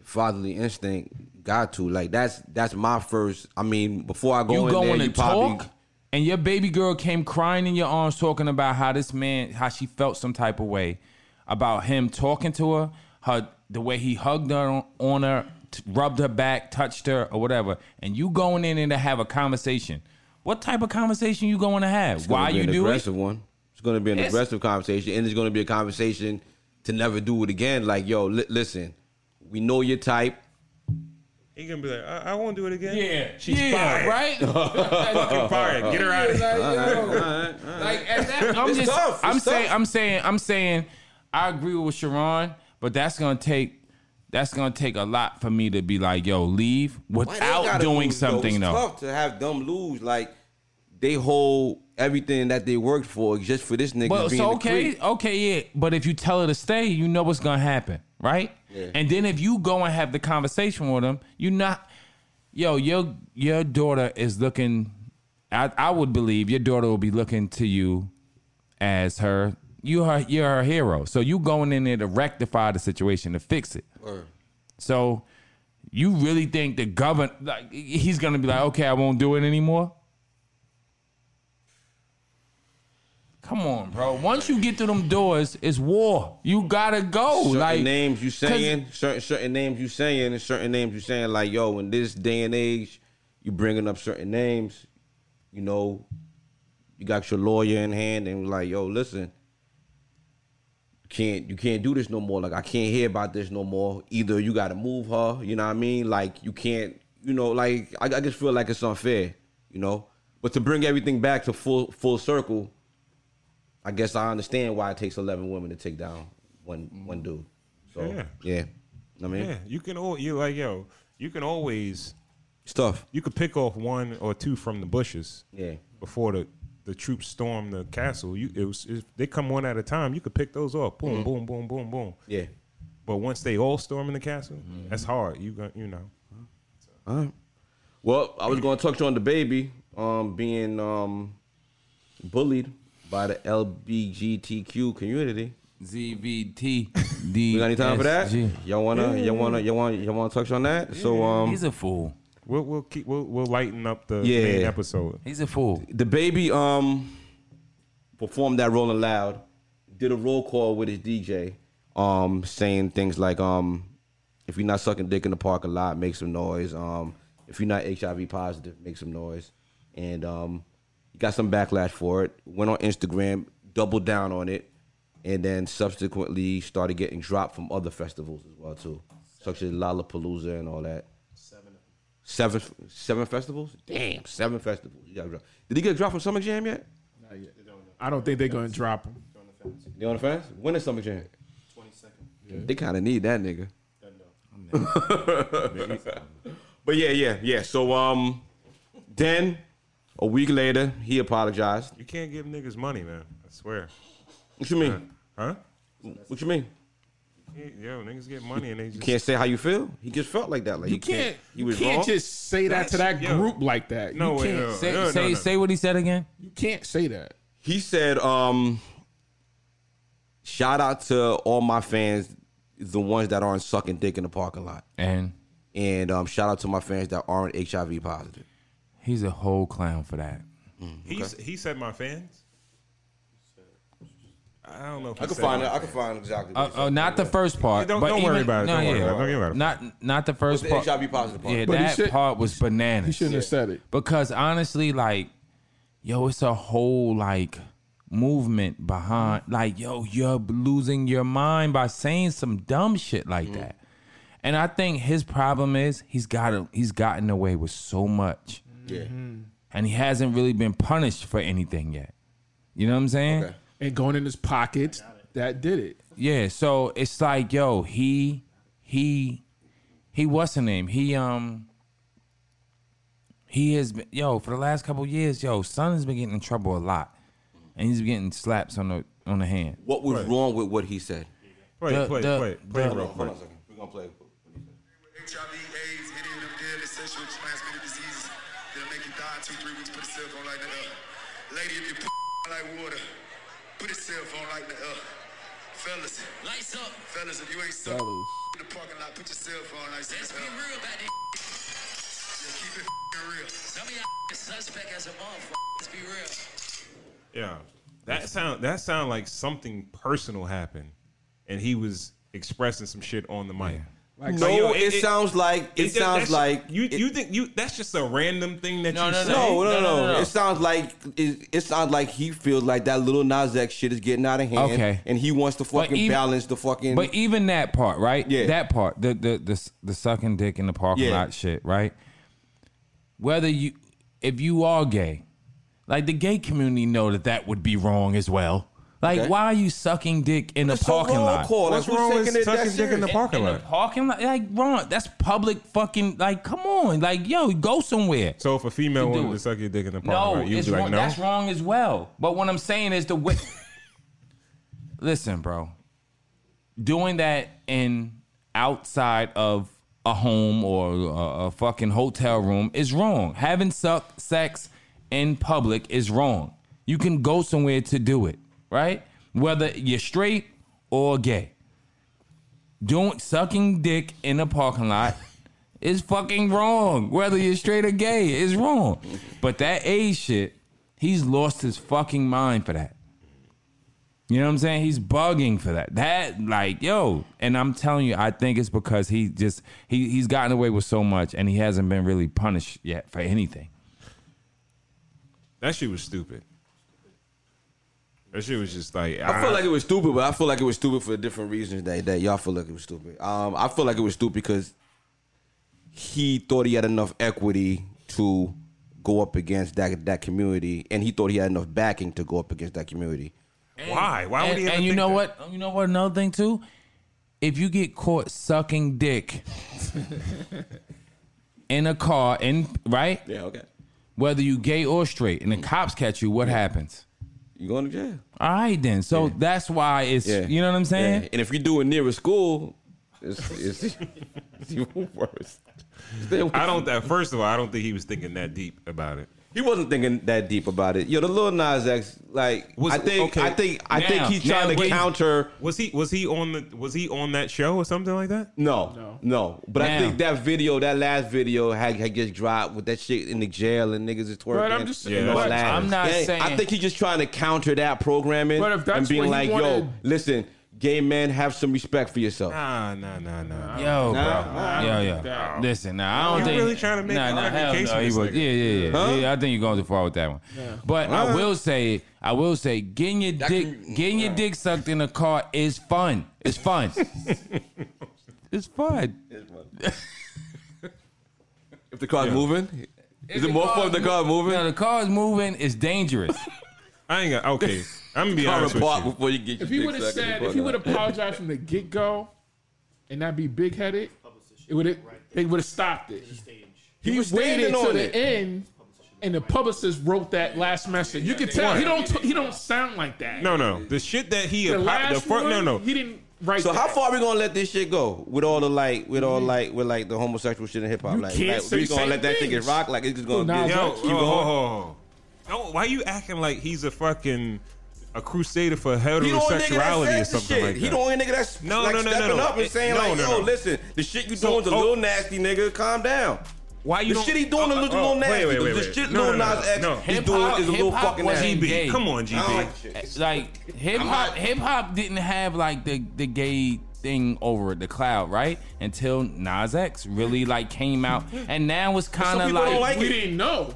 Fatherly instinct got to. Like that's that's my first I mean, before I go you in going there, to you probably talk, and your baby girl came crying in your arms, talking about how this man, how she felt some type of way about him talking to her, her the way he hugged her on, on her, t- rubbed her back, touched her, or whatever, and you going in and to have a conversation. What type of conversation you going to have? Why be you an do it? aggressive one. It's going to be an It's- aggressive conversation, and it's going to be a conversation to never do it again. Like, yo, li- listen, we know your type. He gonna be like, I, I won't do it again. Yeah, she's yeah, fired. right? Fucking fired. Get her out of here. Like at that, I'm It's just, tough. I'm saying, tough. I'm saying, I'm saying, I agree with Sharon, but that's gonna take, that's gonna take a lot for me to be like, yo, leave without doing lose, though? something It's though. tough to have them lose. Like, they hold everything that they worked for just for this nigga But being so okay, creep. okay, yeah. But if you tell her to stay, you know what's gonna happen, right? Yeah. And then if you go and have the conversation with him, you not, yo, your your daughter is looking. I I would believe your daughter will be looking to you as her. You her you're her hero. So you going in there to rectify the situation to fix it. Word. So you really think the governor like he's gonna be like, okay, I won't do it anymore? Come on, bro. Once you get through them doors, it's war. You gotta go. certain like names you saying, certain certain names you saying, and certain names you saying. Like, yo, in this day and age, you bringing up certain names. You know, you got your lawyer in hand, and like, yo, listen, you can't you can't do this no more. Like, I can't hear about this no more. Either you got to move her. You know what I mean? Like, you can't. You know, like I, I just feel like it's unfair. You know, but to bring everything back to full full circle. I guess I understand why it takes eleven women to take down one one dude. So Yeah. yeah, I mean, Yeah, you can. al- You like yo. You can always. stuff. You could pick off one or two from the bushes. Yeah. Before the the troops storm the castle, you it was if they come one at a time. You could pick those off. Boom, boom, boom, boom, boom. Yeah. But once they all storm in the castle, that's hard. You got you know. All right. Well, I was going to touch on DaBaby um, being um, bullied by the LBGTQ community. ZVT. D. We got any time for that? Y'all wanna, y'all wanna, y'all want, y'all wanna touch on that? So, um, He's a fool. We'll we'll keep we'll we'll lighten up the Yeah. main episode. He's a fool. DaBaby um performed that Rolling Loud, did a roll call with his DJ, um, saying things like um, if you're not sucking dick in the parking lot, make some noise. Um, if you're not HIV positive, make some noise. And um, he got some backlash for it. Went on Instagram, doubled down on it, and then subsequently started getting dropped from other festivals as well too, such as Lollapalooza and all that. Seven, seven festivals. Damn, seven festivals. You got dropped. Did he get dropped from Summer Jam yet? Not yet. I don't think they're gonna drop him. You on the fence? When is Summer Jam? Twenty second. They kind of need that nigga. but yeah, yeah, yeah. So um, then a week later, he apologized. You can't give niggas money, man. I swear. What you mean? Huh? What you mean? Yo, niggas get money and they just Can't say how you feel. He just felt like that. Like You he can't. He You was can't wrong. just say that to that That's- yo. group like that. No you way, can't. no. Say no, say no. say what he said again. You can't say that. He said, um, shout out to all my fans, the ones that aren't sucking dick in the parking lot. And And um, shout out to my fans that aren't HIV positive. He's a whole clown for that. He he said my fans. I don't know. If I he can find my it. I can find exactly. what Uh, he uh, not the first part. Don't- but don't worry about it. No, Don't worry about it. Don't worry about it. Not not the first the part. HIV positive part. Yeah, But he that should- part was bananas. He shouldn't have said it. because honestly, like, yo, it's a whole like movement behind. Like, yo, you're losing your mind by saying some dumb shit like that. And I think his problem is he's got a, he's gotten away with so much, Yeah. and he hasn't really been punished for anything yet. You know what I'm saying? Okay. And going in his pockets, that did it. Yeah, so it's like, yo, he he he what's the name? He um he has been yo, for the last couple years, yo, son has been getting in trouble a lot. And he's been getting slaps on the on the hand. What was wrong with what he said? Play, The- play, the- play, play the- real Hold on quick. a second. We're gonna play. HIV, two, three weeks. Put a cell phone like that up. Lady, if you put like water, put a cell phone like that up. Fellas, Lights up. fellas, if you ain't suck Fellas. in the parking lot, put your cell phone like Let's that be real about that. Yeah, keep it real. Some of y'all suspect as a motherfucker. Let's be real. Yeah, that sound that sound like something personal happened, and he was expressing some shit on the mic. Like, No, yo, it, it- it- sounds like it, just- sounds that's- like you. You think you? That's just a random thing that No, you no, say. No, no, no, No, no, no. It sounds like it, it sounds like he feels like that little Nas X shit is getting out of hand, Okay. and he wants to fucking even- balance the fucking. But even that part, right? Yeah. That part, the the the, the sucking dick in the parking Yeah. lot shit, right? Whether you if you are gay, like the gay community know that that would be wrong as well. Like, Okay. why are you sucking dick in the It's a parking roll lot? call. What's That's wrong with taking it sucking that dick in the serious. parking in lot? the parking lot, like Ron, that's public fucking. Like, come on, like yo, go somewhere. So if a female do wanted to suck your dick in the parking No, lot, you'd it's be like, wrong. no. That's wrong as well. But what I'm saying is the way. Listen, bro. Doing that in outside of a home or a, a fucking hotel room is wrong. Having suck sex in public is wrong. You can go somewhere to do it, right? Whether you're straight or gay. Doing sucking dick in a parking lot is fucking wrong. Whether you're straight or gay is wrong. But that AIDS shit, he's lost his fucking mind for that. You know what I'm saying? He's bugging for that. That like, yo, and I'm telling you, I think it's because he just he he's gotten away with so much and he hasn't been really punished yet for anything. That shit was stupid. That shit was just like I feel like it was stupid, but I feel like it was stupid for different reasons that, that y'all feel like it was stupid. Um, I feel like it was stupid because he thought he had enough equity to go up against that that community, and he thought he had enough backing to go up against that community. why? Why would and, he? And you think know that? what? You know what? Another thing too. If you get caught sucking dick in a car, in right, Yeah, okay. whether you gay or straight, and the cops catch you, what happens? You going to jail? All right, then. So that's why it's Yeah. you know what I'm saying. Yeah. And if you do it near a school, it's, it's, it's even worse. I don't. First of all, I don't think he was thinking that deep about it. He wasn't thinking that deep about it. Yo, the little Nas X, like Was- I think, okay. I think, I Now- think he's now trying to wait. counter. Was he? Was he on the? Was he on that show or something like that? No, no, But I Now. think that video, that last video, had, had just dropped with that shit in the jail and niggas is twerking. But I'm just- Yeah, and all that's- that. I'm not Yeah, saying- I think he's just trying to counter that programming But if that's and being what he like, yo, wanted- listen. Gay men have some respect for yourself. Nah, nah, nah, nah. Yo, Nah, bro. nah. yo, yo. Nah. Listen, now I don't You think really trying to make nah, an nah, argument hell case no, for he was, yeah, yeah, yeah. Huh? yeah. I think you're going too far with that one. But I Huh? will say, I will say, getting your That dick, can- getting your dick sucked in a car is fun. It's fun. it's fun. If the car's moving, is it the more car fun if the is car moving? No, the car's moving. It's dangerous. I ain't got okay. I'm gonna be Car honest with you. before you get your If he dick would have sucked said, car. if he would have apologized from the get go, and not be big headed, it would have they would have stopped it. He He was waited standing to on the it. end, and the publicist wrote that last message. You can tell he don't he don't sound like that. No, no, the shit that he the apo- last the fir- one, no, no. he didn't write. So how that. far are we gonna let this shit go with all the like, with all like, with like the homosexual shit in hip hop? You Like, can't like say we gonna same let that shit get things. rock? Like it's just gonna Nas be, Yo, keep oh, going. oh, oh, oh. No, why are you acting like he's a fucking a crusader for He the only nigga heterosexuality or something shit. like he that? the only nigga that's No, like no, no, no, stepping no. up and saying no, like, no, yo, no. listen, the shit you So, doing's a oh- little nasty, nigga. Calm down. Why you The shit he doing is a little, little nasty. Wait, wait, wait, the wait. shit No, Lil no, no, Nas X no. is Hip-hop- doing is a little hip-hop fucking wasn't nasty. gay. Come on, I don't like GB. like hip hop, hip hop didn't have like the the gay thing over the cloud, right? Until Nas X really like came out, and now it's kind of people like, like we it. didn't know.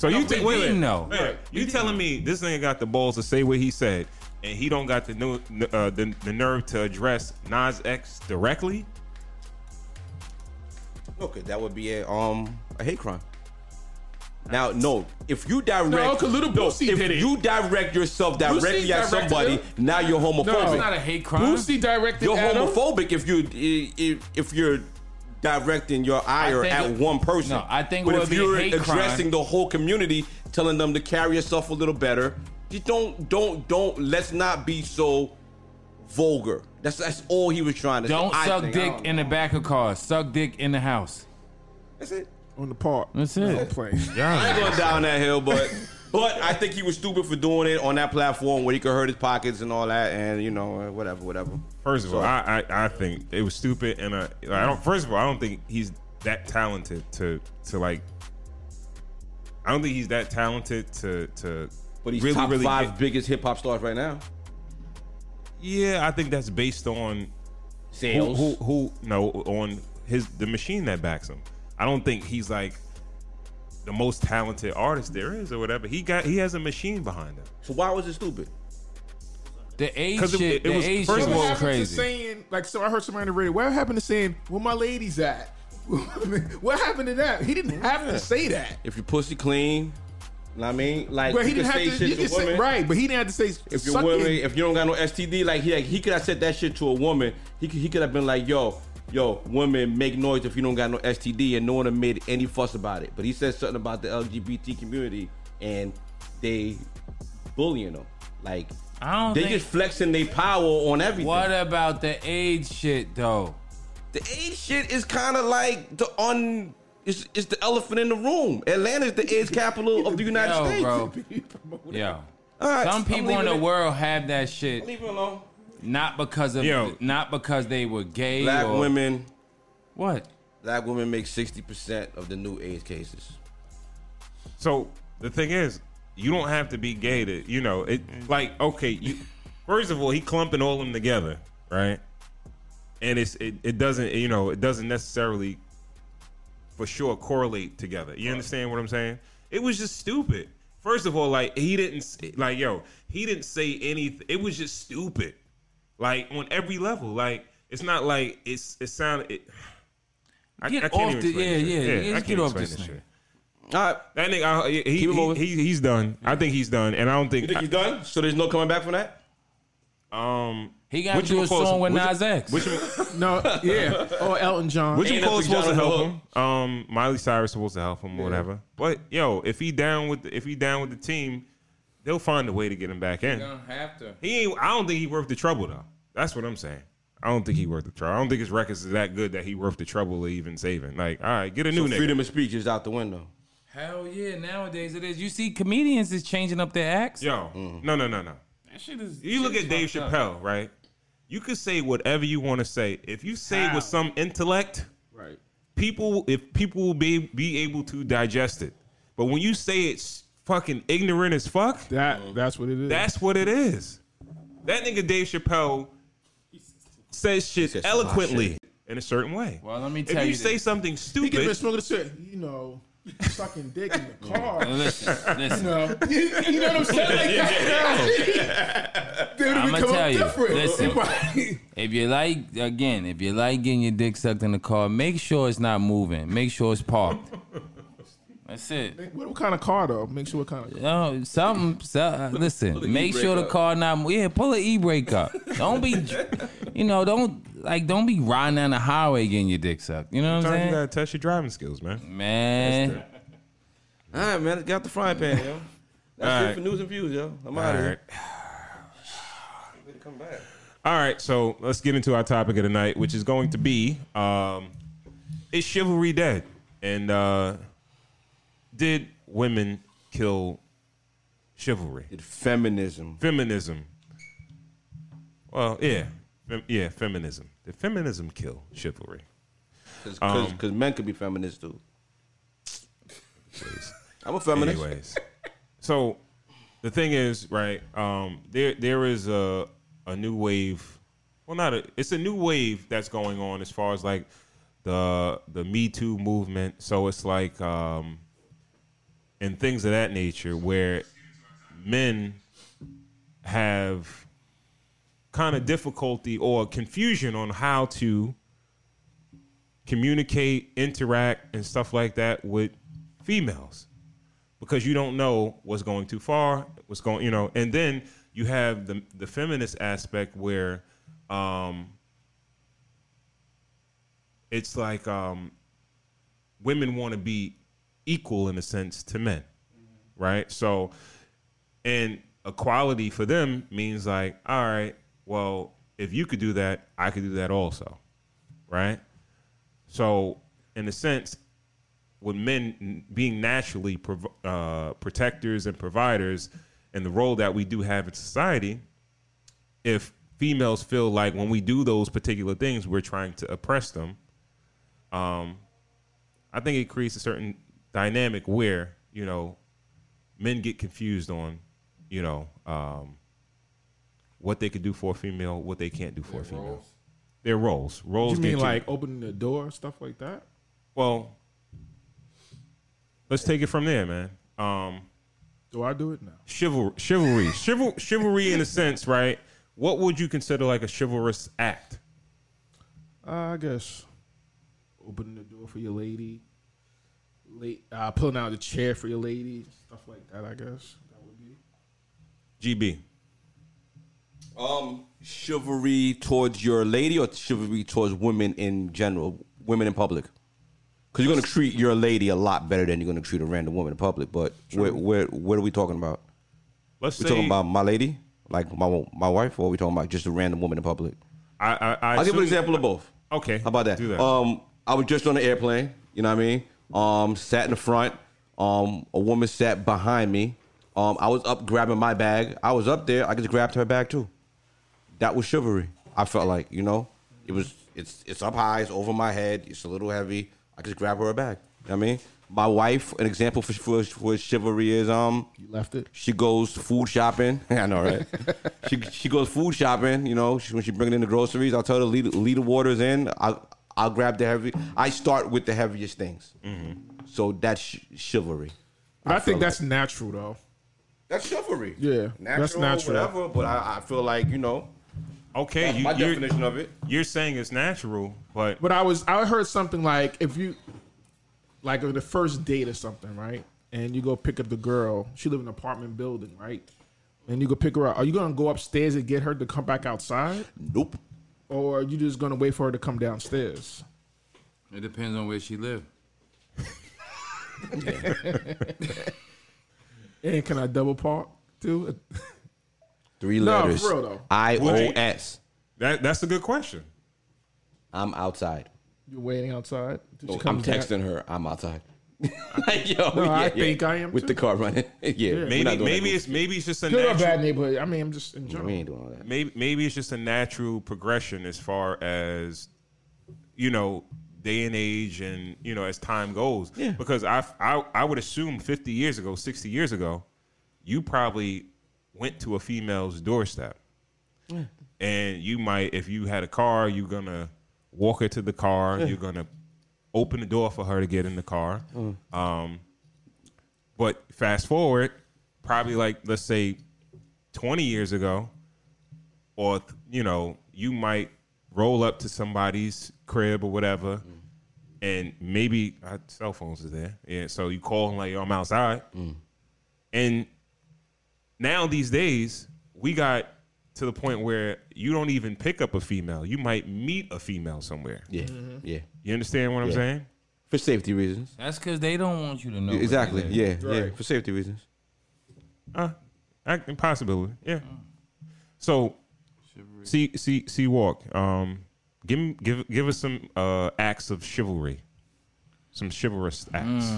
So you we think? Wait, wait, didn't know. wait, wait. You telling me this nigga got the balls to say what he said, and he don't got the new, uh, the, the nerve to address Nas X directly? Okay, that would be a um a hate crime. Now, no, if you direct, No, 'cause Lil no, Boosie if did it. you direct yourself directly Boosie at somebody, him. now you're homophobic. No. it's not a hate crime. Boosie directed You're at him. homophobic if you if, if you're directing your ire at it- one person. No, I think it but would if be you're hate addressing crime. the whole community, telling them to carry yourself a little better, just don't don't don't. Let's not be so vulgar. That's that's all he was trying to say. Don't say. Suck think. Dick don't in the back of cars. Suck dick in the house. That's it. on the park. That's No, it. I'm playing. I ain't going down that hill, but but I think he was stupid for doing it on that platform where he could hurt his pockets and all that, and you know whatever, whatever. First of all, I, I I think it was stupid, and uh, I don't. First of all, I don't think he's that talented to to like. I don't think he's that talented to to. But he's really, top really five get- biggest hip hop stars right now. yeah, I think that's based on who, Sales. who who no on his the machine that backs him. I don't think he's like the most talented artist there is or whatever. He got he has a machine behind him. So why was it stupid? The age 'Cause it- shit, it the was- age first shit was What crazy. to saying like so? I heard somebody on the radio. What happened to saying where my ladies at? what happened to that? He didn't have to say that. If your pussy clean, know what I mean, like But he didn't have say to. You shit to say, women. right, but he didn't have to say. If you're suck women, it. if you don't got no STD, like he he could have said that shit to a woman. He could, he could have been like, yo, yo, women make noise if you don't got no STD, and no one made any fuss about it. But he said something about the LGBT community, and they bullying them. Like I don't they think. just flexing their power on everything. what about the AIDS shit though? The AIDS shit is kind of like the un. It's, it's the elephant in the room. Atlanta's the AIDS capital of the United Yo, States. bro. Right, Some people in the it- world have that shit Leave it alone. Not because of Yo. not because they were gay Black or women, what? black women make sixty percent of the new AIDS cases. So the thing is, you don't have to be gay to, you know, it like okay, you first of all, he clumping all them together, right? And it's it, it doesn't, you know, it doesn't necessarily for sure correlate together. You understand what I'm saying? It was just stupid. First of all, like he didn't like yo, he didn't say anything. It was just stupid. Like on every level. Like it's not like it's it sounded it, I, Get I can't off even the- explain yeah, yeah, yeah, I can't get off explain this shit. All right, That nigga, I- he, Keep he, he, he's done. I think he's done, and I don't think. you think he's done? So there's no coming back from that. um, He got to do a one close? song with Nas X. which no, yeah, or Elton John. which Ain't one nothing supposed to help Hook. him? Um, Miley Cyrus supposed to help him, or whatever. But yo, if he down with the, if he down with the team, they'll find a way to get him back in. don't have to. He ain't. I don't think he worth the trouble though. That's what I'm saying. I don't think he worth the trouble. I don't think his records is that good that he worth the trouble of even saving. Like, all right, get a new So nigga. freedom of speech is out the window. Hell yeah, nowadays it is. You see comedians is changing up their acts. Yo, Mm. no, no, no, no. That shit is You look at Dave fucked up. Chappelle, right? You could say whatever you want to say. If you say How? with some intellect, right. people if people will be be able to digest it. But when you say it's fucking ignorant as fuck, That that's what it is. that's what it is. That nigga Dave Chappelle says shit said some hot eloquently in a certain way. Well, let me if tell you if you say this. something He could have been stupid, smoking shit. You know, sucking dick in the mm. car. you Listen, listen. know, you know what I'm saying? Like that. They would've I'ma become tell you, different. listen. Right. If you like, again, if you like getting your dick sucked in the car, make sure it's not moving. Make sure it's parked. That's it. What, what kind of car though? Make sure what kind of car. No, something. So, uh, listen, make e-brake sure the up. car not. Yeah, pull an e brake up. Don't be, you know, don't like, don't be riding down the highway getting your dick sucked. You know what I'm sometimes you gotta test your driving skills, man. Man, All right, man. Get out the frying pan, yo. That's All it right. for news and views, yo. I'm All out of right. here. Come back. All right, so let's get into our topic of the night, which is going to be um, is chivalry dead? And uh, did women kill chivalry? Did feminism. Feminism. Well, yeah, Fem- yeah, feminism. Did feminism kill chivalry? Because Um, men could be feminists too. I'm a feminist. Anyways, so the thing is, right? Um, there there is a a new wave. Well, not a. It's a new wave that's going on as far as like the the Me Too movement. So it's like um, and things of that nature where men have kind of difficulty or confusion on how to communicate, interact, and stuff like that with females. Because you don't know what's going too far, what's going, you know, and then you have the the feminist aspect where um it's like um women want to be equal in a sense to men. Right? So and equality for them means like, all right, well, if you could do that, I could do that also. Right? So in a sense, with men being naturally prov- uh, protectors and providers and the role that we do have in society, if females feel like when we do those particular things, we're trying to oppress them, um, I think it creates a certain dynamic where, you know, men get confused on, you know, um, what they could do for a female, what they can't do for a female. Their roles. Roles You get mean you- like opening the door, stuff like that? well, let's take it from there, man. Um, Do I do it now? chival- chivalry, Chival- chivalry, in a sense, right? What would you consider like a chivalrous act? Uh, I guess opening the door for your lady, late uh, pulling out the chair for your lady, stuff like that. I guess that would be. GB. Um, chivalry towards your lady or chivalry towards women in general, women in public? Because you're gonna treat your lady a lot better than you're gonna treat a random woman in public. But where, where, what are we talking about? Let's We say talking about my lady, like my my wife, or are we talking about just a random woman in public? I, I, I I'll give an example of both. Okay, How about that? Do that. Um, I was just on an airplane. You know what I mean? Um, sat in the front. Um, a woman sat behind me. Um, I was up grabbing my bag. I was up there. I just grabbed her bag too. That was chivalry. I felt like you know, it was. It's it's up high. It's over my head. It's a little heavy. I just grab her a bag. You know what I mean? My wife, an example for, for for chivalry is um, You left it. she goes food shopping. I know, right? she she goes food shopping. You know, she, when she bringing in the groceries, I'll tell her leave, leave the waters in. I'll I'll grab the heavy. I start with the heaviest things. Mm-hmm. So that's ch- chivalry. But I, feel think that's natural though. That's chivalry. Yeah, natural, that's natural. whatever. But I, I feel like you know okay, that's you, my you're, definition of it. you're saying it's natural, but But I was I heard something like if you like on the first date or something, right? And you go pick up the girl. She live in an apartment building, right? And you go pick her up. Are you gonna go upstairs and get her to come back outside, Nope. Or are you just gonna wait for her to come downstairs? it depends on where she live. And can I double park too? Three No, letters. real, though. I O S. that that's a good question. I'm outside. You're waiting outside. till she Oh, I'm comes back? texting her. I'm outside. like, yo, No, I think I am with too. the car running. yeah, we're Maybe maybe that. it's maybe it's just a Good or natural. bad neighborhood. I mean, I'm just in we ain't doing all that. maybe maybe it's just a natural progression as far as you know day and age and you know as time goes Yeah. because I, I i would assume 50 years ago 60 years ago you probably went to a female's doorstep and you might if you had a car, you're gonna walk her to the car. You're gonna open the door for her to get in the car. Um, but fast forward, probably like let's say 20 years ago, or you know, you might roll up to somebody's crib or whatever, and maybe uh, cell phones is there. Yeah, so you call and like, Yo, I'm outside, and now these days we got to the point where you don't even pick up a female. You might meet a female somewhere. Yeah, yeah. You understand what I'm Yeah. saying? For safety reasons. That's because they don't want you to know. where exactly. they live. Yeah, yeah. Right. For safety reasons. Uh, act- possibility. Yeah. So, see, see, see, walk. Um, give me, give, give us some uh acts of chivalry, some chivalrous acts.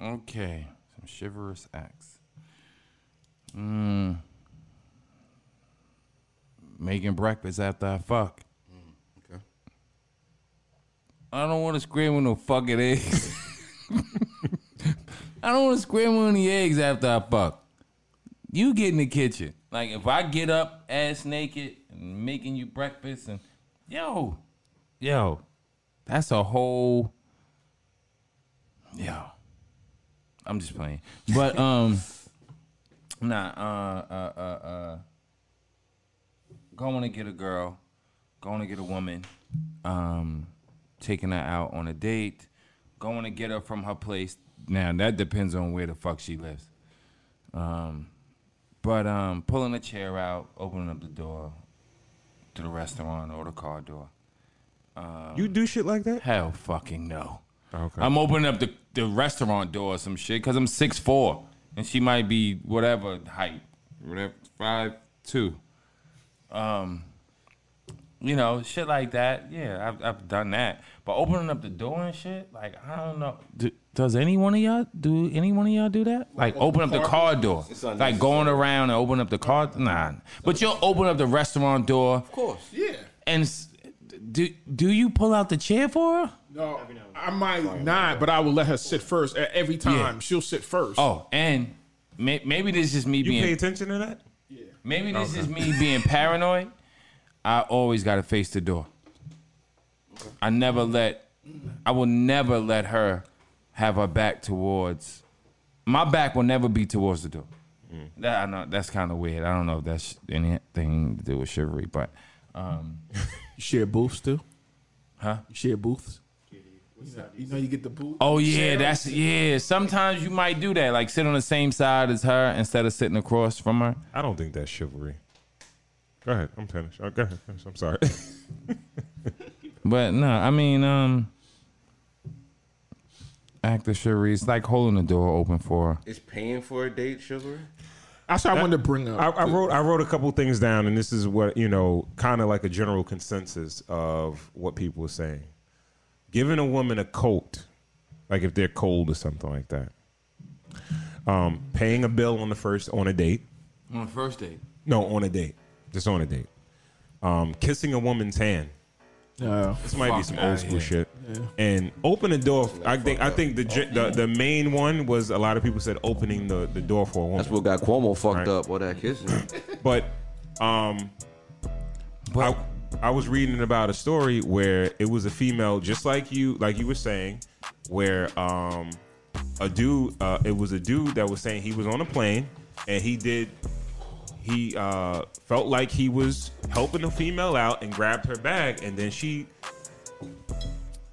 Okay, some chivalrous acts. Mm. Making breakfast after I fuck. okay. I don't want to scramble no fucking eggs. I don't want to scramble any eggs after I fuck. You get in the kitchen. Like if I get up ass naked and making you breakfast and yo, yo, that's a whole yo. I'm just playing. But um nah, uh uh uh uh going to get a girl, going to get a woman, um, taking her out on a date, going to get her from her place. Now that depends on where the fuck she lives. Um, but um, pulling a chair out, opening up the door to the restaurant or the car door. You do shit like that? Hell fucking no. Okay. I'm opening up the, the restaurant door or some shit because I'm six four and she might be whatever height, whatever, five two. Um, you know, shit like that. Yeah, I've, I've done that. But opening up the door and shit, like, I don't know. Do, does any one of y'all, do any one of y'all do that? Like, open up the car door. Like, going around and open up the car? Nah. But you'll open up the restaurant door Of course. Yeah. and do, do you pull out the chair for her? No, I might not, but I will let her sit first. Every time she'll sit first. Oh, and may, maybe this is just me You being pay attention to that? Maybe this is me being paranoid. I always got to face the door. I never let I will never let her have her back towards my back will never be towards the door. That I know that's kind of weird. I don't know if that's anything to do with chivalry, but um, You share booths too? Huh? You share booths? You know, you know you get the booth. oh yeah, Share 'em? that's yeah. Sometimes you might do that, like sit on the same side as her instead of sitting across from her. I don't think that's chivalry. Go ahead. I'm finished. Oh, go ahead. I'm sorry. But no, I mean, um, act of chivalry. It's like holding the door open for. her. Is paying for a date chivalry? That's what I wanted to bring I, up. I wrote I wrote a couple things down, and this is what you know, kind of like a general consensus of what people are saying. Giving a woman a coat, like if they're cold or something like that. Um, paying a bill on the first on a date. On the first date. No, on a date, just on a date. Um, kissing a woman's hand. No. This might be some old school here. shit. And open the door. I think I think the, gen- the the main one was a lot of people said opening the, the door for a woman. That's what got Cuomo fucked Right. up. All that kissing. But um, I, I was reading about a story where it was a female, just like you, like you were saying, where um, a dude, uh, it was a dude that was saying he was on a plane and he did, he uh, felt like he was helping a female out and grabbed her bag, and then she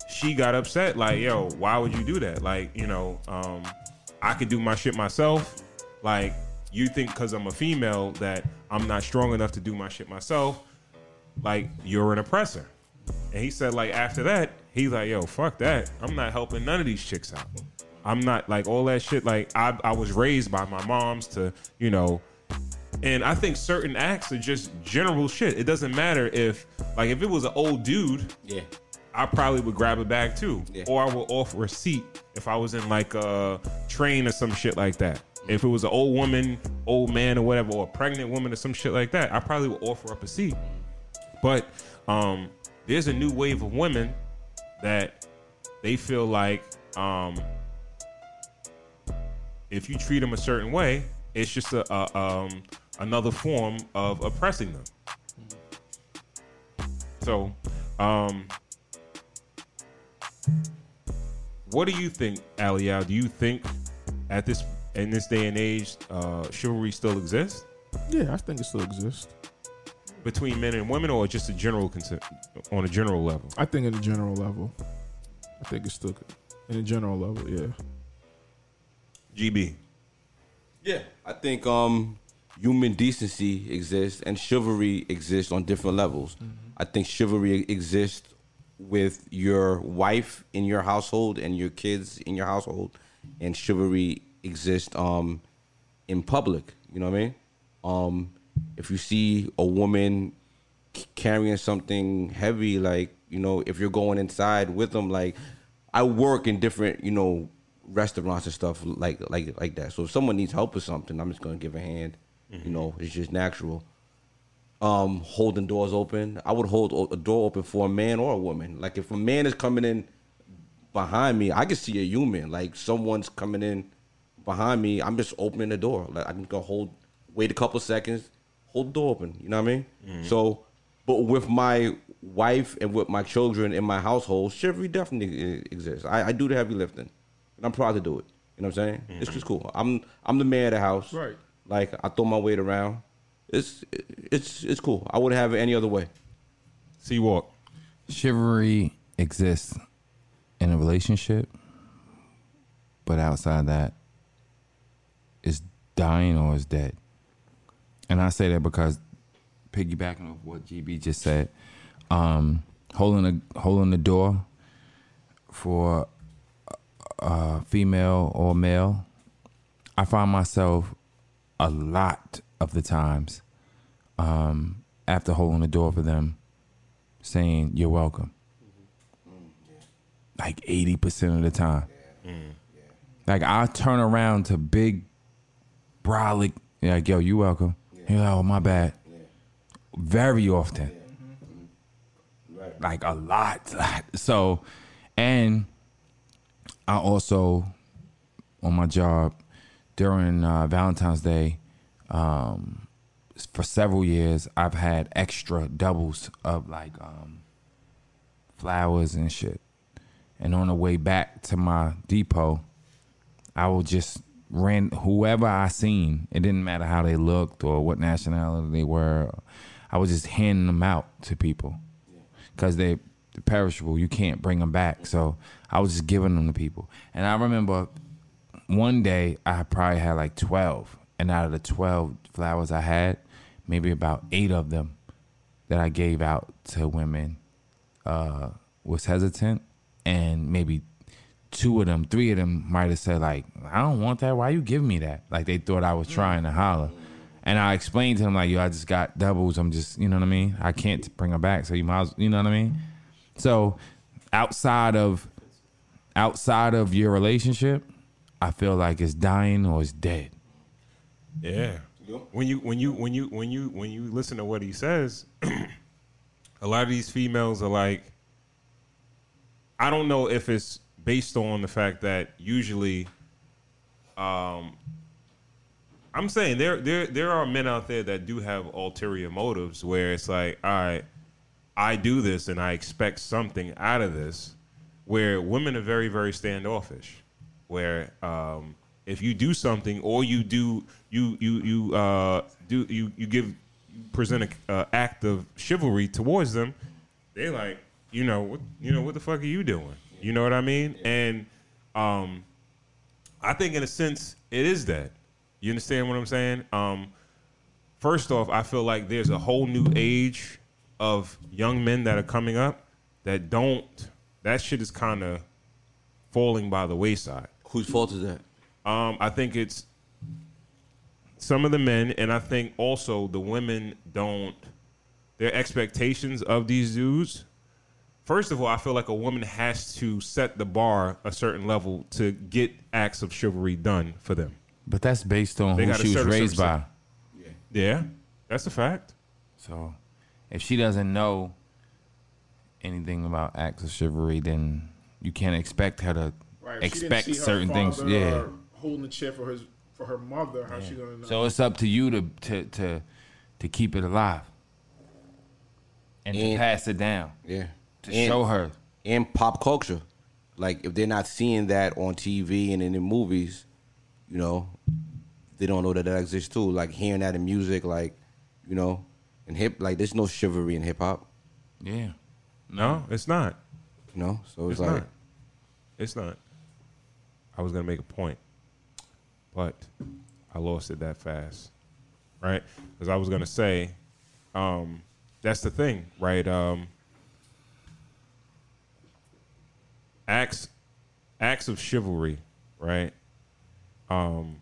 she got upset like yo why would you do that? Like you know um i could do my shit myself. Like you think because i'm a female that i'm not strong enough to do my shit myself like you're an oppressor and he said like after that he's like yo fuck that i'm not helping none of these chicks out i'm not like all that shit like i, I was raised by my moms to you know and I think certain acts are just general shit. It doesn't matter if, like, if it was an old dude, yeah. I probably would grab a bag too, Yeah. or I would offer a seat if I was in like a train or some shit like that. If it was an old woman, old man, or whatever, or a pregnant woman or some shit like that, I probably would offer up a seat. But um, there's a new wave of women that they feel like um, if you treat them a certain way, it's just a, a um, another form of oppressing them. So, um, what do you think, Aliyah? Do you think at this in this day and age, uh, chivalry still exists Yeah, I think it still exists. Between men and women, or just a general consent on a general level? I think in a general level, I think it's still in a general level. Yeah. GB. Yeah, I think um, human decency exists and chivalry exists on different levels. I think chivalry exists with your wife in your household and your kids in your household, and chivalry exists um, in public. You know what I mean? Um, if you see a woman carrying something heavy, like you know, if you're going inside with them, like I work in different, you know, restaurants and stuff like like like that. So if someone needs help with something, I'm just gonna give a hand. You know, it's just natural. Um, holding doors open, I would hold a door open for a man or a woman. Like if a man is coming in behind me, I can see a human. Like someone's coming in behind me, I'm just opening the door. Like I'm gonna hold, wait a couple seconds, hold the door open. You know what I mean? Mm-hmm. So, but with my wife and with my children in my household, chivalry definitely exists. I, I do the heavy lifting, and I'm proud to do it. You know what I'm saying? Mm-hmm. It's just cool. I'm I'm the man of the house. Right. Like I throw my weight around. It's it's it's cool. I wouldn't have it any other way. C Walk. Chivalry exists in a relationship, but outside that, it's dying or it's dead. And I say that because piggybacking off what GB just said, um, holding a holding the door for a, a female or male, I find myself a lot of the times um, after holding the door for them saying you're welcome. Like 80% of the time. Like I turn around to big brolic, like, yo, you welcome. You're like, oh, my bad. Very often. Like a lot. So, and I also, on my job, during uh, Valentine's Day, um, for several years, I've had extra doubles of like um, flowers and shit. And on the way back to my depot, I will just ran whoever I seen. It didn't matter how they looked or what nationality they were. I was just handing them out to people because they perishable. You can't bring them back. So I was just giving them to people. And I remember one day I probably had like 12. And out of the 12 flowers I had, maybe about eight of them that I gave out to women uh, was hesitant. And maybe two of them, three of them might have said, like, I don't want that. Why you giving me that? Like they thought I was mm. trying to holler. And I explained to them, like, yo, I just got doubles. I'm just, you know what I mean? I can't bring them back. So you might, as- you know what I mean? So outside of outside of your relationship, I feel like it's dying or it's dead. Yeah. When you when you when you when you when you listen to what he says, a lot of these females are like, I don't know if it's based on the fact that usually, um, I'm saying there there there are men out there that do have ulterior motives where it's like, all right, I do this and I expect something out of this. Where women are very very standoffish, where um, if you do something or you do you you you uh, do you you give present a uh, act of chivalry towards them, they like you know what you know what the fuck are you doing? You know what I mean? And um, I think in a sense it is that. You understand what I'm saying? Um, first off, I feel like there's a whole new age of young men that are coming up that don't. That shit is kind of falling by the wayside. Whose fault is that? Um, I think it's some of the men, and I think also the women don't. Their expectations of these dudes. First of all, I feel like a woman has to set the bar a certain level to get acts of chivalry done for them. But that's based on They who gotta she was serve a raised certain by. Yeah, that's a fact. So if she doesn't know anything about acts of chivalry, then you can't expect her to Right. if she didn't expect see her certain things. father, Yeah. uh, holding the chair for his for her mother, how she gonna know? So it's up to you to to to to keep it alive and to And- pass it down Yeah. To And- show her. in pop culture. Like if they're not seeing that on TV and in the movies, you know, they don't know that that exists too. Like hearing that in music, like you know, and hip, like there's no chivalry in hip hop, Yeah. No, it's not. you know. So it's, It's like not. It's not. I was gonna make a point, but I lost it that fast, right? Because I was gonna say, um, that's the thing, right? Um, acts, acts of chivalry, right? Um,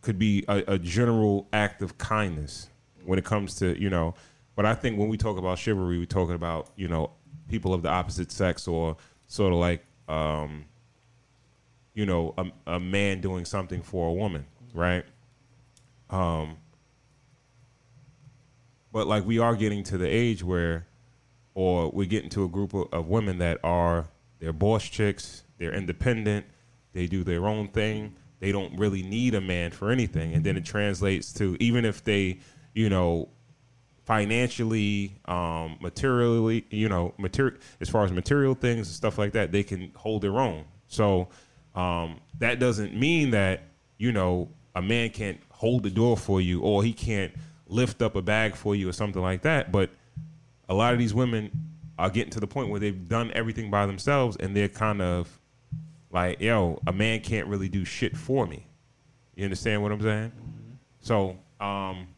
could be a, a general act of kindness when it comes to you know. But I think when we talk about chivalry, we're talking about you know people of the opposite sex or sort of like um, you know a, a man doing something for a woman, right? Um, but like we are getting to the age where, or we're getting to a group of, of women that are they're boss chicks, they're independent, they do their own thing, they don't really need a man for anything, and then it translates to even if they, you know, financially, um, materially, you know, material as far as material things and stuff like that, they can hold their own. So um, that doesn't mean that you know a man can't hold the door for you or he can't lift up a bag for you or something like that. But a lot of these women are getting to the point where they've done everything by themselves and they're kind of like, yo, a man can't really do shit for me. You understand what I'm saying? So, um,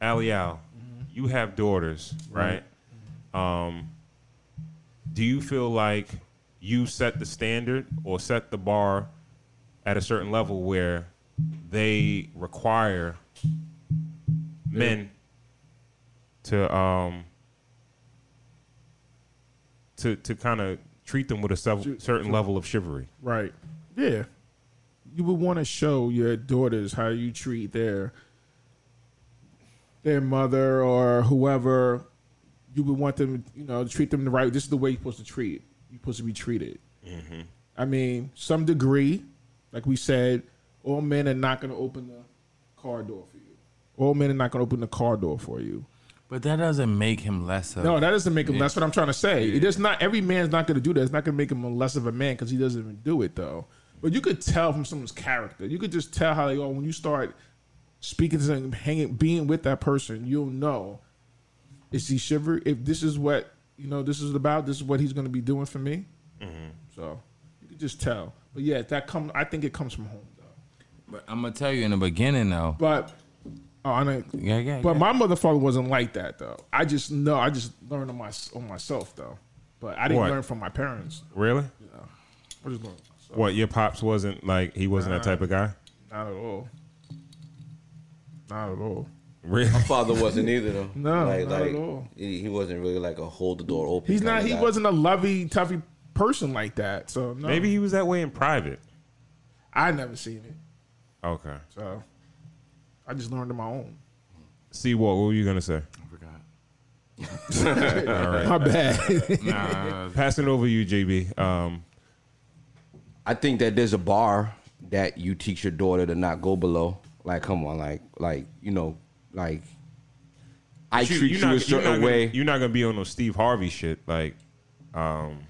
Ali Al, you have daughters, right? Um, do you feel like you set the standard or set the bar at a certain level where they require men to um to to kind of treat them with a certain level of chivalry? Right. Yeah. You would want to show your daughters how you treat their their mother or whoever. You would want them, you know, to treat them the right. This is the way you're supposed to treat. You're supposed to be treated. I mean, some degree, like we said, all men are not going to open the car door for you. All men are not going to open the car door for you. But that doesn't make him less of. No, that doesn't make him. That's what I'm trying to say. It is not every man's not going to do that. It's not going to make him less of a man because he doesn't even do it though. But you could tell from someone's character. You could just tell how they are when you start speaking to them, hanging, being with that person. You'll know is he shiver? If this is what you know, this is about. This is what he's going to be doing for me. Mm-hmm. So you could just tell. But yeah, that come. I think it comes from home though. But I'm gonna tell you in the beginning though. But oh, I know. Yeah, yeah. But yeah. my motherfucker wasn't like that though. I just know. I just learned on my on myself though. But I didn't What? learn from my parents. Really? I just learned myself. What your pops wasn't like? He wasn't that type of guy. Not at all. Not at all. Really? my father wasn't either though. No, like, not like at all. He, he wasn't really like a hold the door open. He's not. He guy. wasn't a lovey, toughy person like that. So no. Maybe he was that way in private. I never seen it. Okay. So I just learned on my own. See what? What were you gonna say? I forgot. All right. My bad. Nah, Passing it over to you, JB. Um, I think that there's a bar that you teach your daughter to not go below. Like, come on, like, like you know, like I you- treat you're not- a you're certain gonna- way. You're not gonna be on no Steve Harvey shit. Like, um,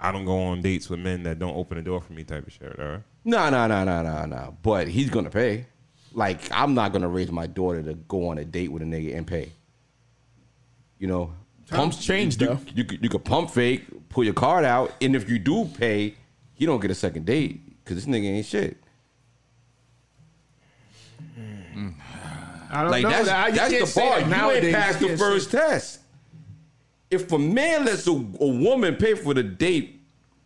I don't go on dates with men that don't open the door for me, type of shit. All right. No, no, no, no, no, no. But he's gonna pay. Like, I'm not gonna raise my daughter to go on a date with a nigga and pay. You know, Times change, you, though. You, could- you could pump fake, pull your card out, and if you do pay, you don't get a second date because this nigga ain't shit. I don't Like know. that's that. You that's the bar. that You ain't passed the first test. If a man lets a, a woman pay for the date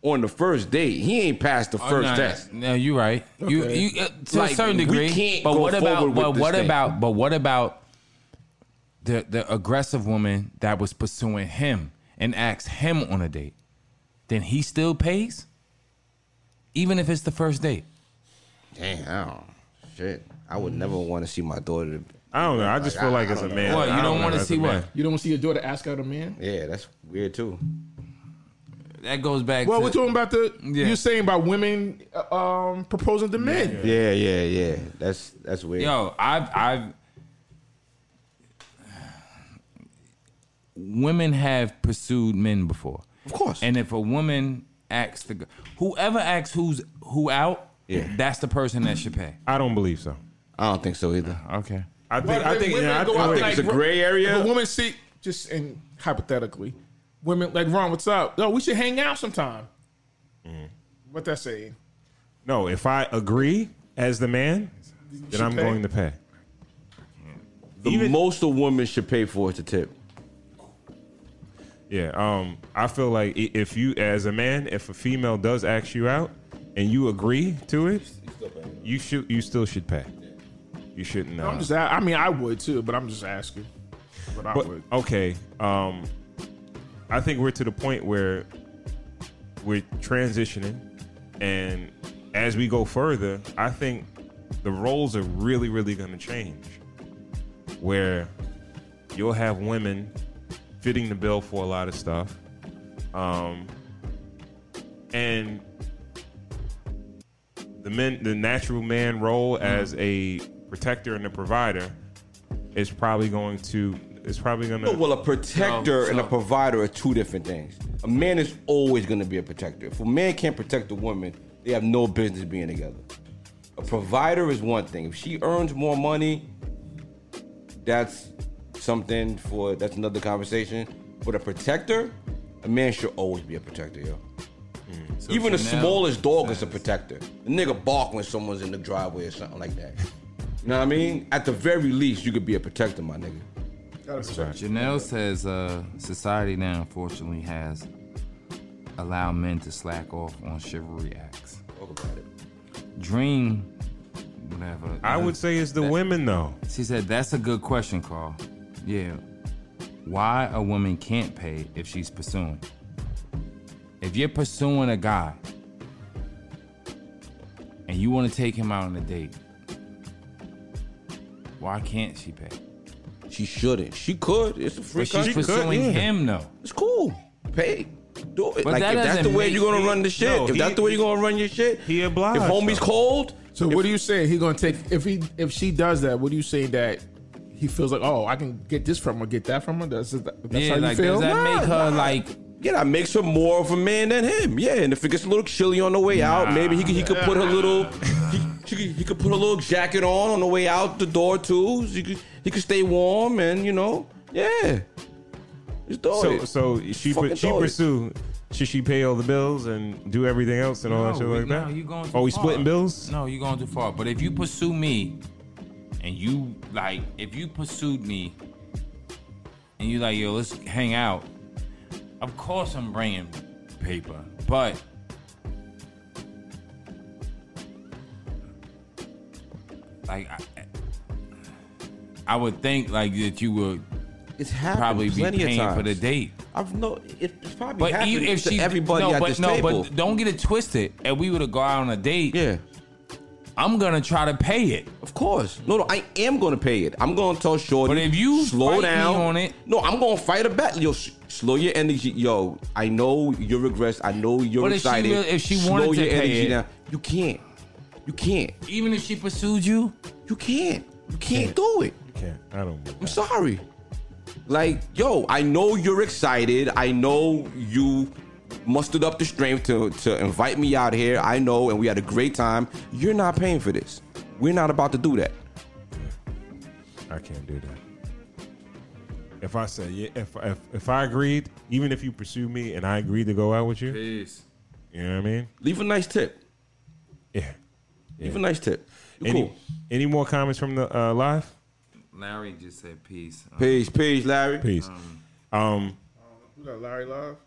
on the first date, he ain't passed the Oh, first no, test. No, you're right. Okay. you uh, to Like, a certain we degree. can't but go what about? with But this what thing. about? But what about the the aggressive woman that was pursuing him and asked him on a date? Then he still pays, even if it's the first date. Damn, I shit. I would never want to see my daughter. I don't know. I just Like, feel like I as a man, What, you I don't wanna as a see man. what? You don't see your daughter ask out a man. Yeah, that's weird too. That goes back. Well, to, we're talking about the Yeah. you're saying about women uh, um, proposing to men. Yeah, yeah, yeah. That's that's weird. Yo, I've I've women have pursued men before. Of course. And if a woman asks the whoever asks who's who out, Yeah. that's the person that should pay. I don't believe so. I don't think so either. Okay. I think. But I think. Yeah, I go think, out think like, it's a gray area. If a woman see just in hypothetically, women like Ron, what's up? No, we should hang out sometime. Mm. What that saying? no, if I agree as the man, then I'm pay. going to pay. The Even- most a woman should pay for is a tip. Yeah. Um. I feel like if you, as a man, if a female does ask you out and you agree to it, you should. You still should pay. You shouldn't. Uh, I'm just. I mean, I would too, but I'm just asking. But I But would. okay, um, I think we're to the point where we're transitioning, and as we go further, I think the roles are really, really going to change. Where you'll have women fitting the bill for a lot of stuff, um, and the men, the natural man role as a protector and a provider is probably going to. It's probably going No, to. well, a protector So- and a provider are two different things. A man is always going to be a protector. If a man can't protect a woman, they have no business being together. A provider is one thing. If she earns more money, that's something for that's another conversation. But a protector, a man should always be a protector, yo. Hmm, so Even the Chanel smallest dog is a protector. A nigga bark when someone's in the driveway or something like that. You know what I mean? At the very least, you could be a protector, my nigga. Janelle says uh, society now unfortunately has allowed men to slack off on chivalry acts. Talk about it. Dream, whatever. I would say it's the women though. She said that's a good question, Carl. Yeah. Why a woman can't pay if she's pursuing? If you're pursuing a guy and you want to take him out on a date, why can't she pay? She shouldn't. She could. It's a free But she's country. pursuing yeah. him though. It's cool. Pay. Do it. But like that if that's the doesn't way you're gonna run the shit. No, if he- that's the way you're gonna run your shit. he obliged, If homie's though. cold, So what are you saying? He gonna take if he if she does that? What are you saying that he feels like? Oh, I can get this from her, get that from her. That's that's yeah, how you like feel. does that Nah, make her nah. like yeah, that makes her more of a man than him. Yeah, and if it gets a little chilly on the way out, maybe he could he could put her little he, she could, he could put a little jacket on on the way out the door too. So he could he could stay warm and you know yeah. Just do So it. so she Fucking she do pursue. Should she pay all the bills and do everything else and all that shit we- like that? No, you going too oh, we far. splitting bills? No, you're going too far. But if you pursue me, and you like, if you pursued me, and you like, yo, let's hang out. Of course, I'm bringing paper, but like, I, I would think like that you would it's happened probably be plenty of paying times. for the date. I've no. It, it's probably But happened even if to she everybody no, at but this no, table. but don't get it twisted. If we were to go out on a date, yeah. I'm gonna try to pay it. Of course. No, no, I am going to pay it. I'm going to tell Shorty. But if you slow down on it- no, I'm going to fight a battle. Yo, sh- slow your energy. Yo, I know you're regressed. I know you're But if she excited. if she slow wanted to your pay energy it- down. You can't. You can't. Even if she pursued you, You can't. You can't do it. Can't. I don't. I'm sorry. Like, yo, I know you're excited. I know you mustered up the strength to, to invite me out here. I know, and we had a great time. You're not paying for this. We're not about to do that. I can't do that. If I say yeah, if if if I agreed, even if you pursue me and I agreed to go out with you, peace. you know what I mean? Leave a nice tip. Yeah. Leave a nice tip. You Any cool. any more comments from the uh, live? Larry just said peace. Um, Peace, peace, Larry. Peace. Um. You got Larry Love.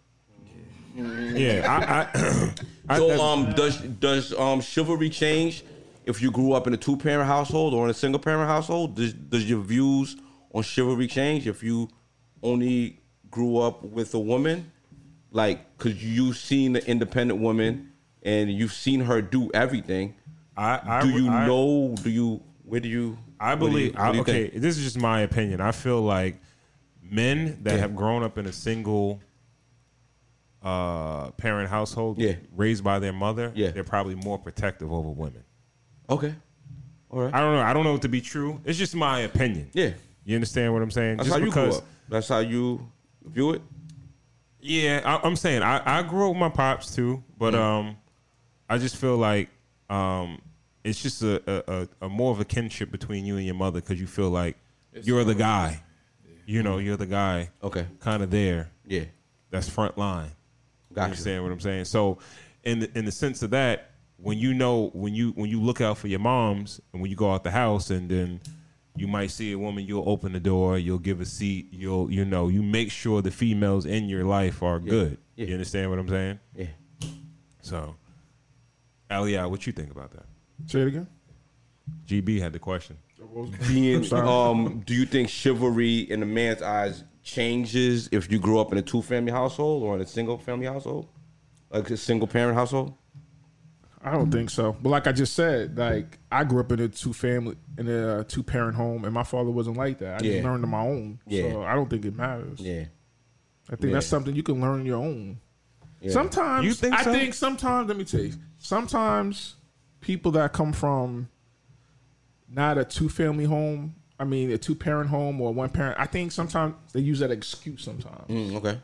Yeah. I. I, I So, um, does does um chivalry change if you grew up in a two parent household or in a single parent household? Does does your views on chivalry change if you only grew up with a woman? Like, cause you've seen the independent woman and you've seen her do everything. I, I do you I- know? Do you? Where do you? I do you- believe. I, okay, think? this is just my opinion. I feel like men that have grown up in a single uh, parent household, Yeah. raised by their mother, Yeah. they're probably more protective over women. Okay. All right. I don't know. I don't know it to be true. It's just my opinion. Yeah. You understand what I'm saying? That's just how you because, grew up. That's how you view it. Yeah, I, I'm saying I, I grew up with my pops too, but um, I just feel like um, it's just a, a, a, a more of a kinship between you and your mother because you feel like you're the guy. You know, you're the guy. Okay. Kind of there. Yeah. That's front line. You Gotcha. understand what I'm saying? So, in the, in the sense of that, when you know when you when you look out for your moms and when you go out the house and then you might see a woman, you'll open the door, you'll give a seat, you'll you know you make sure the females in your life are good. Yeah. You understand what I'm saying? Yeah. So, Aliyah, what you think about that? Say it again. GB had the question. Being, um, do you think chivalry in a man's eyes changes if you grew up in a two family household or in a single family household, like a single parent household? I don't think so. But like I just said, like I grew up in a two family in a two parent home, and my father wasn't like that. I Yeah. just learned on my own. Yeah. So I don't think it matters. Yeah. I think that's something you can learn on your own. Yeah. Sometimes You think so? I think sometimes let me tell you. Sometimes people that come from not a two family home, I mean a two parent home or one parent, I think sometimes they use that excuse sometimes. Mm, okay.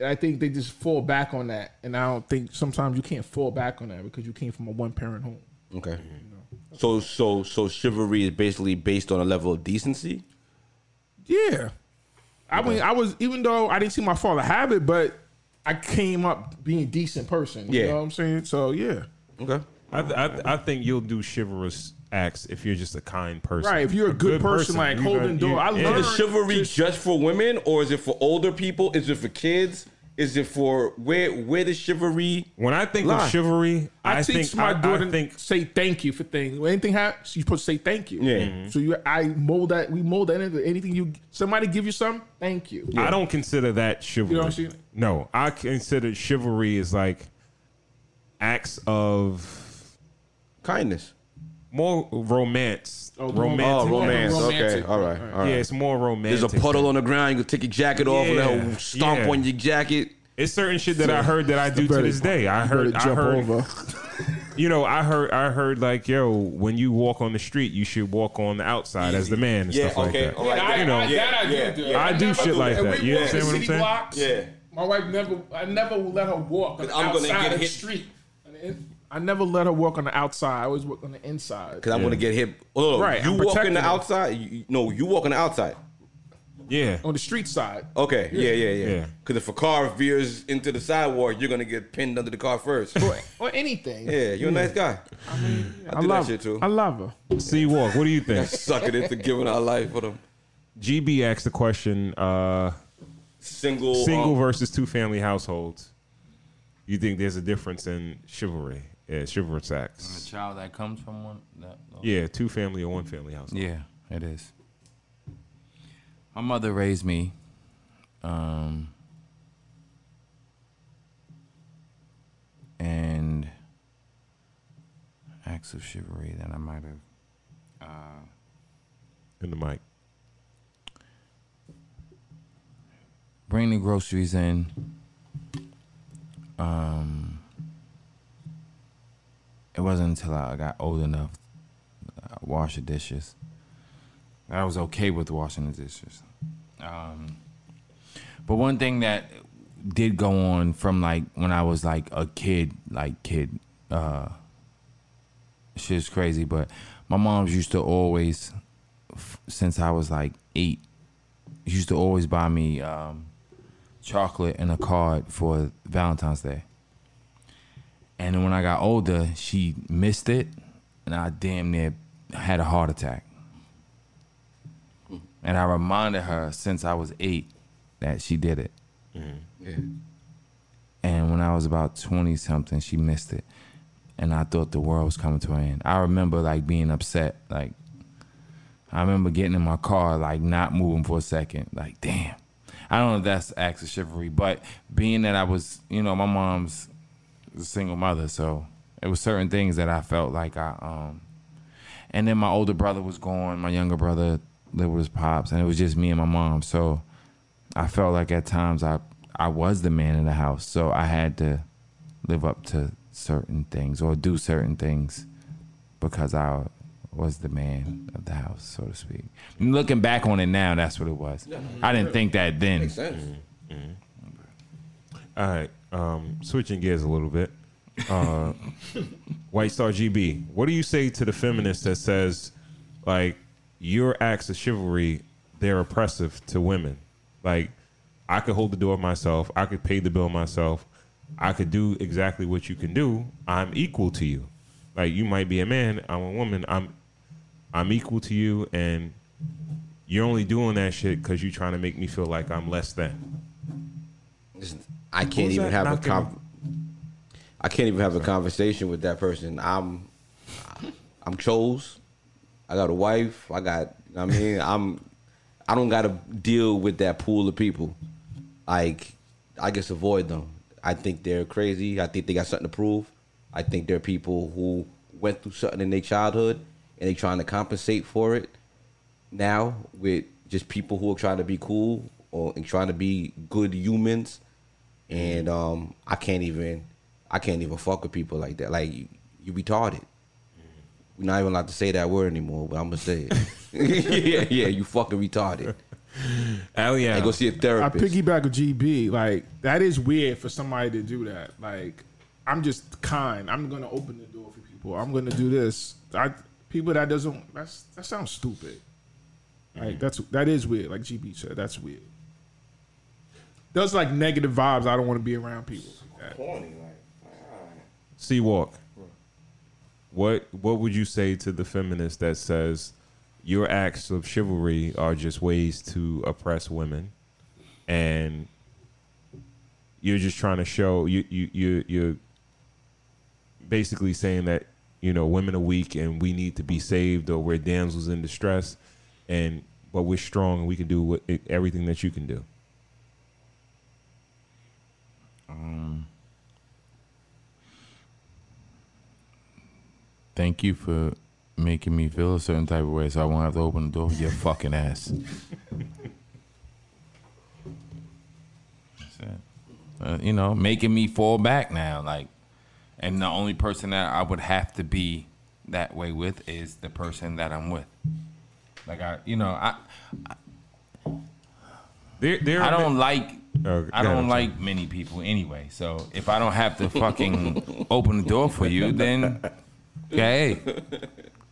And I think they just fall back on that. And I don't think sometimes you can't fall back on that because you came from a one parent home. Okay. So so so chivalry is basically based on a level of decency. Yeah. I mean, I was even though I didn't see my father have it, but I came up being a decent person. You Yeah. know what I'm saying? So yeah. Okay. I, th- I, th- I think you'll do chivalrous acts if you're just a kind person. Right. If you're a good, person, like you holding gonna- door. I you- learned Is chivalry just for women, or is it for older people? Is it for kids? Is it for where where does chivalry? When I think Lie. of chivalry, I, I, teach think my I, daughter I think say thank you for things. When anything happens, you're supposed to say thank you. Yeah. Mhm. So you, I mold that. We mold that into anything you. Somebody give you something. Thank you. I don't consider that chivalry. You know what I'm saying? No, I consider chivalry is like acts of Kindness. more romance. Oh, romantic. Oh, romance. Romantic. Okay. All right. All right. Yeah, it's more romantic. There's a puddle on the ground. You can take your jacket off and Yeah, let her stomp yeah. on your jacket. It's certain shit that I heard that I do to this day. I heard. Better I heard. over. You know, I heard. I heard like, yo, when you walk on the street, you should walk on the outside as the man and Yeah, stuff like okay, that. all right. I, You know, I, that I do. yeah, yeah. I do never- shit like and that. we You walk understand what I'm city saying? Blocks, Yeah. My wife never. I never will let her walk on the I'm gonna outside get of the hit. street. On the in- I never let her walk on the outside. I always walk on the inside. Because I'm gonna get hit. Oh, Right, You I'm walk protecting in the her. outside. You, no, you walk on the outside. yeah. On the street side. Okay. Yeah, yeah, yeah. Yeah. Because if a car veers into the sidewalk, you're gonna get pinned under the car first. Or, or anything. Yeah, you're a nice guy. I, I do love that shit too. I love her. See, walk. What do you think? Sucking into giving our life for them. GB asked the question: uh, Single. single um, versus two family households. You think there's a difference in chivalry? Yeah, chivalrous The acts. child that comes from one. That, Yeah, two family or one family household. Yeah, it is. My mother raised me. Um, and acts of chivalry that I might have. In the mic. Bring the groceries in. Um, it wasn't until I got old enough to wash the dishes. that I was okay with washing the dishes. Um, but one thing that did go on from like when I was like a kid, like kid, uh, shit's crazy. But my mom's used to always, since I was like eight, used to always buy me um, chocolate and a card for Valentine's Day. And then when I got older, she missed it, and I damn near had a heart attack. Hmm. And I reminded her since I was eight that she did it. Mm-hmm. Yeah. And when I was about 20 something, she missed it. And I thought the world was coming to an end. I remember like being upset. Like, I remember getting in my car, like not moving for a second. Like, damn. I don't know if that's acts of chivalry, but being that I was, you know, my mom's a single mother, so it was certain things that I felt like I, um, and then my older brother was gone, my younger brother lived with his pops, and it was just me and my mom. So I felt like at times I I was the man in the house, so I had to live up to certain things or do certain things because I was the man of the house, so to speak. Looking back on it now, that's what it was. I didn't think that then. Makes sense. All right, um, switching gears a little bit. Uh, White Star GB, what do you say to the feminist that says, like, your acts of chivalry, they're oppressive to women? Like, I could hold the door myself, I could pay the bill myself, I could do exactly what you can do. I'm equal to you. Like, you might be a man, I'm a woman. I'm, I'm equal to you, and you're only doing that shit because you're trying to make me feel like I'm less than. I can't even have a knocking con- I can't even have a conversation with that person. I'm I'm chose. I got a wife. I got I mean, I'm I don't gotta deal with that pool of people. Like I just avoid them. I think they're crazy. I think they got something to prove. I think they're people who went through something in their childhood and they trying to compensate for it now with just people who are trying to be cool or and trying to be good humans and um I can't even I can't even fuck with people like that. Like you, you retarded. We're not even allowed to say that word anymore, but I'm gonna say it. yeah, yeah, you fucking retarded. Allie, Hey, go see a therapist. I piggyback with GB. Like that is weird for somebody to do that. Like I'm just kind. I'm gonna open the door for people. I'm gonna do this. I people that doesn't that's that sounds stupid. Like mm-hmm. that's that is weird. Like GB said, that's weird. Those like negative vibes. I don't want to be around people like that. C Walk. What what would you say to the feminist that says your acts of chivalry are just ways to oppress women and you're just trying to show you you you you're basically saying that you know women are weak and we need to be saved or we're damsels in distress and but we're strong and we can do what, everything that you can do. Um, Thank you for making me feel a certain type of way, so I won't have to open the door for your fucking ass. That's it. Uh, you know, making me fall back now, like, and the only person that I would have to be that way with is the person that I'm with. Like I, you know, I There, there I don't like Oh, I don't like many people anyway. So if I don't have to fucking open the door for you, then okay,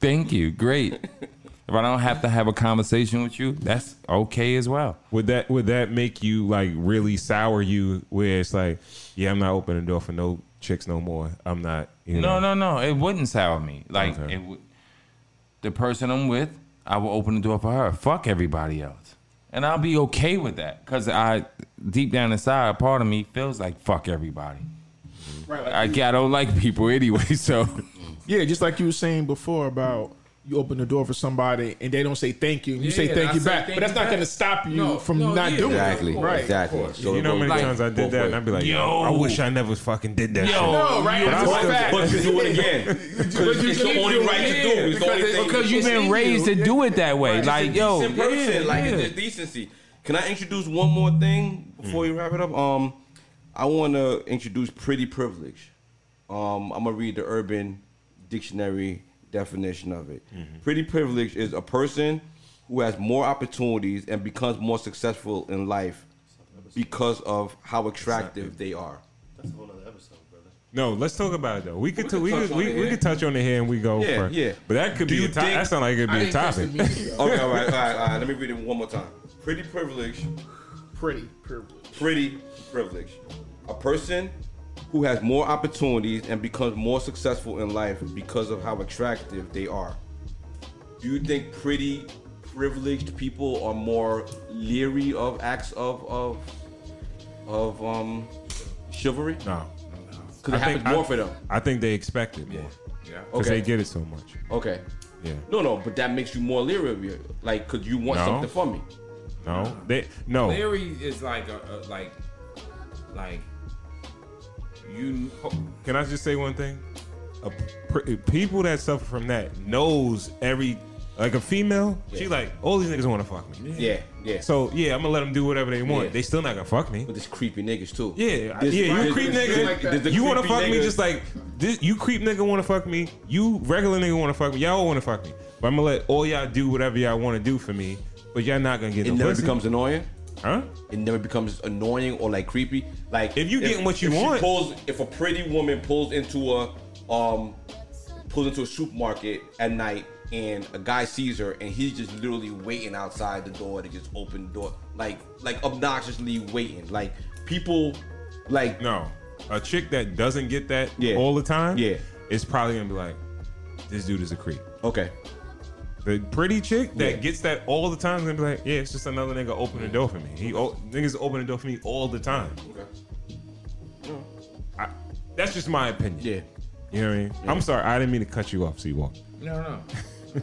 thank you, great. If I don't have to have a conversation with you, that's okay as well. Would that would that make you like really sour you where it's like, yeah, I'm not opening the door for no chicks no more. I'm not. You know. No, no, no. It wouldn't sour me. Like Okay. it would. The person I'm with, I will open the door for her. Fuck everybody else, and I'll be okay with that because I, deep down inside, a part of me feels like fuck everybody. Right. Like, I, I don't like people anyway, so yeah, just like you were saying before about you open the door for somebody and they don't say thank you and you Yeah, say yeah, thank I you back. thank But that's not going to stop you No, from no, not yeah. doing Exactly. it. Right. Exactly. So You know how many Like, times I did that, and I'd be like, Yo. yo, I wish I never fucking did that. Yo, shit. No, right? But I It's a still- fact. But you do it again. Because it's your only right to do. It's the only thing. because you've been raised to do it that way. Like, yo, decent person. like it's just decency. Can I introduce one more thing before you wrap it up? Um, I want to introduce pretty privilege. Um, I'm gonna read the Urban Dictionary definition of it. Mm-hmm. Pretty privilege is a person who has more opportunities and becomes more successful in life because of how attractive they are. That's a whole other episode, brother. No, let's talk about it though. We could We we, could could touch we, on it we could touch on it here and we go Yeah, for yeah. But that could Do be a to- that sounds like it could be a topic. Okay, all right, all right, all right. Let me read it one more time. Pretty privilege Pretty privilege. pretty privilege. A person who has more opportunities and becomes more successful in life because of how attractive they are. Do you think pretty privileged people are more leery of acts of of of um chivalry? No, Because it I think- more I- for them. I think they expect it more Yeah. because Okay. they get it so much. Okay. Yeah. No, no, but that makes you more leery of you. Like, cause you want No. something from me. No, they no. Leery is like a, a like like you Can I just say one thing? A people that suffer from that knows every Like a female, she like all these niggas want to fuck me. Yeah, yeah. So yeah, I'm gonna let them do whatever they want. Yeah. They still not gonna fuck me. But this creepy niggas too. Yeah, This- yeah, you this- creep this- nigga. this- this- you want to creepy fuck me just like this, you creep nigga want to fuck me. You regular nigga want to fuck me. Y'all all want to fuck me. But I'm gonna let all y'all do whatever y'all want to do for me. But y'all not gonna get It no never pussy. becomes annoying. Huh? It never becomes annoying or like creepy. Like If you getting what you if she want. pulls, if a pretty woman pulls into a um pulls into a supermarket at night and a guy sees her and he's just literally waiting outside the door to just open the door, like like obnoxiously waiting. Like people, like No, a chick that doesn't get that Yeah. all the time. Yeah. is probably gonna be like, this dude is a creep. okay, The pretty chick that Yeah. gets that all the time is gonna be like, yeah, it's just another nigga open the door for me. He o- niggas open the door for me all the time. I, that's just my opinion. yeah, You know what I mean? I'm sorry, I didn't mean to cut you off, Seawalk. No, no.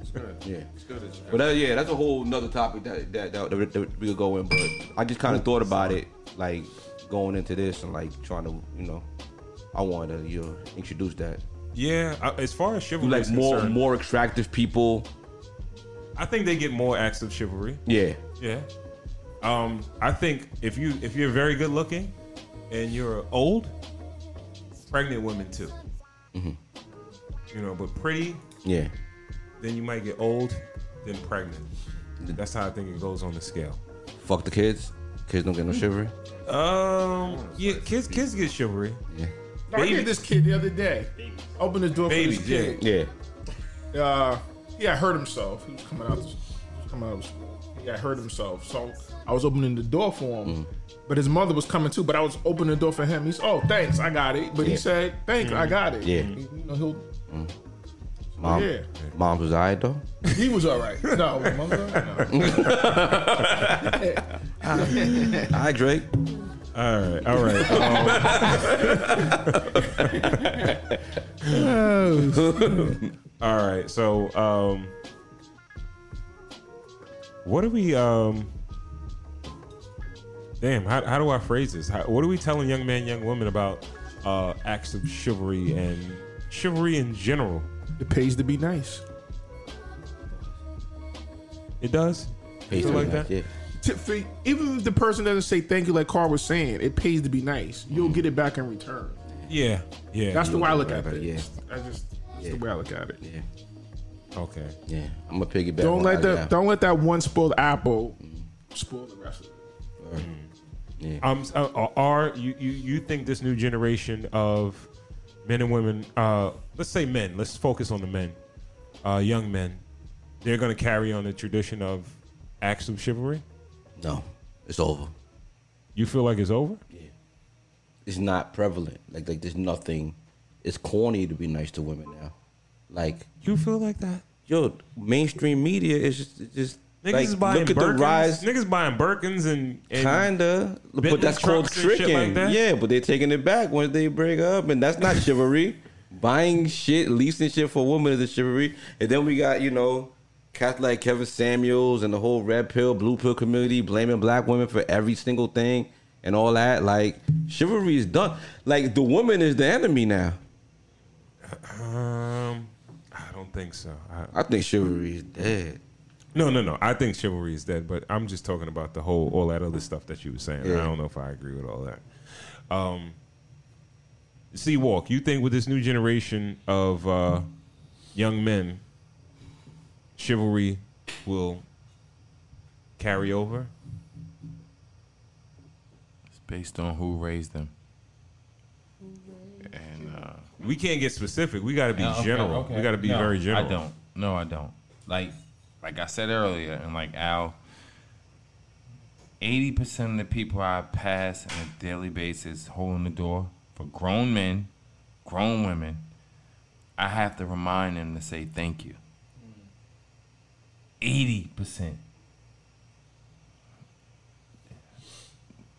It's good. yeah. It's good that you But that, yeah, that's a whole nother topic that that, that, that, that we could go in. But I just kind of thought about it, like going into this and like trying to, you know, I wanted to you know, introduce that. Yeah, I, as far as chivalry You like more more attractive people. I think they get more acts of chivalry. Yeah, Yeah. Um, I think if you if you're very good looking and you're old, pregnant women too. Mm-hmm. You know, but pretty, yeah. then you might get old, then pregnant. That's how I think it goes on the scale. Fuck the kids. Kids don't get no chivalry. Um, yeah, kids kids get chivalry. Yeah, I Baby- did this kid the other day. Opened the door Babies, for this kid. yeah. uh, he had hurt himself. He was coming out. He was coming out. He had hurt himself. So I was opening the door for him. Mm. But his mother was coming too. But I was opening the door for him. He's oh thanks, I got it. But he Yeah. said thanks, I mm. got it. Yeah. He- you know he'll. Mm. Mom, Yeah. mom's was alright though. He was all right. No, mother, no. Hi Drake. All right, all right. Um, all right. So, um, what are we? Um, damn. How, how do I phrase this? How, what are we telling young men, young women about uh, acts of chivalry and chivalry in general? It pays to be nice. It does. Pays Feel to be like nice, that? Yeah. To- for- even if the person doesn't say thank you, like Carl was saying, it pays to be nice. You'll get it back in return. Yeah. Yeah. That's the way I look at Yeah. it. I just that's the way I look at it. Yeah. okay. Yeah. I'm a piggyback. Don't let that, the yeah. don't let that one spoiled apple spoil the rest of it. Yeah. Um, uh, are you, you you think this new generation of men and women, uh, let's say men, let's focus on the men, uh, young men, they're going to carry on the tradition of acts of chivalry? No, it's over. You feel like it's over? Yeah. It's not prevalent. Like like there's nothing. It's corny to be nice to women now. Like You feel like that? yo, mainstream media is just just Niggas like is buying look at Birkins. the rise. Niggas buying Birkins and, and Kinda, Bentley but that's called trucks and shit tricking. like that? Yeah, but they're taking it back once they break up, and that's not chivalry. Buying shit, leasing shit for a woman is a chivalry, and then we got you know, cats like Kevin Samuels and the whole red pill, blue pill community blaming black women for every single thing and all that. Like chivalry is done. Like the woman is the enemy now. um, I don't think so. I, I think chivalry is dead. no, no, no. I think chivalry is dead, but I'm just talking about the whole all that other stuff that you were saying. Yeah. I don't know if I agree with all that. Um, see, walk. You think with this new generation of uh, young men, chivalry will carry over? It's based on who raised them. And uh, We can't get specific. We got to be Yeah, okay, general. okay. We got to be No, very general. I don't. No, I don't. Like, like I said earlier, and like Al, eighty percent of the people I pass on a daily basis holding the door for grown men, grown women, I have to remind them to say thank you. Eighty percent.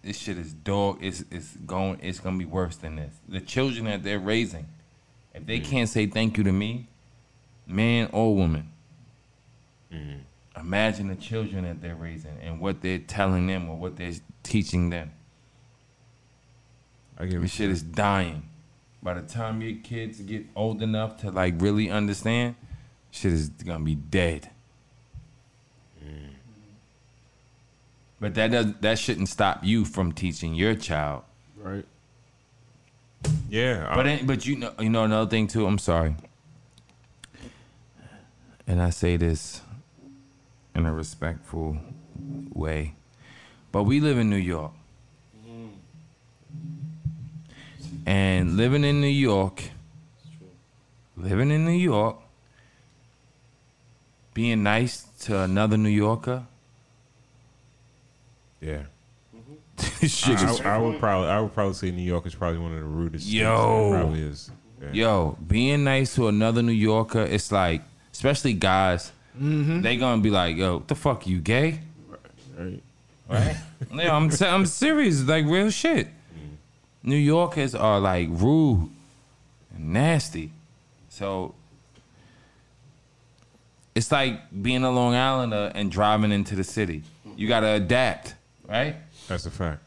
This shit is dog. It's it's going. It's gonna be worse than this. The children that they're raising, if they can't say thank you to me, man or woman, mm-hmm. imagine the children that they're raising and what they're telling them or what they're teaching them. I give This shit is dying. By the time your kids get old enough to like really understand, shit is gonna be dead. But that does that shouldn't stop you from teaching your child. Right. Yeah, But ain't- but you know you know another thing too. I'm sorry, and I say this in a respectful way, but we live in New York, mm-hmm. and living in New York, living in New York, being nice to another New Yorker. Yeah. this mm-hmm. shit is I, I would probably, I would probably say New York is probably one of the rudest. states. Yo. It probably is. Yeah. Yo, being nice to another New Yorker, it's like, especially guys, mm-hmm. they gonna be like, "Yo, what the fuck, you gay?" Right. Right? yeah, I'm se- I'm serious, like real shit. Mm-hmm. New Yorkers are like rude and nasty, so it's like being a Long Islander and driving into the city. You gotta adapt, right? That's a fact.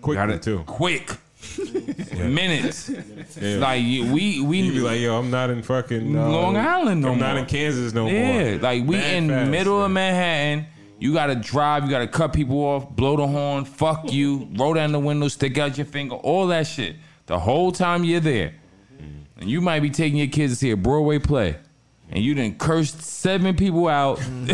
Quick Gotta- Quickly too. quick, minutes. Yeah. Like you- we we you be like, yo, I'm not in fucking uh, Long Island no more. I'm not more. in Kansas no more. Yeah, like we Mad in fast, middle of. Manhattan. You gotta drive. You gotta cut people off. Blow the horn. Fuck you. Roll down the window. Stick out your finger. All that shit. The whole time you're there, and you might be taking your kids to see a Broadway play, and you done cursed seven people out.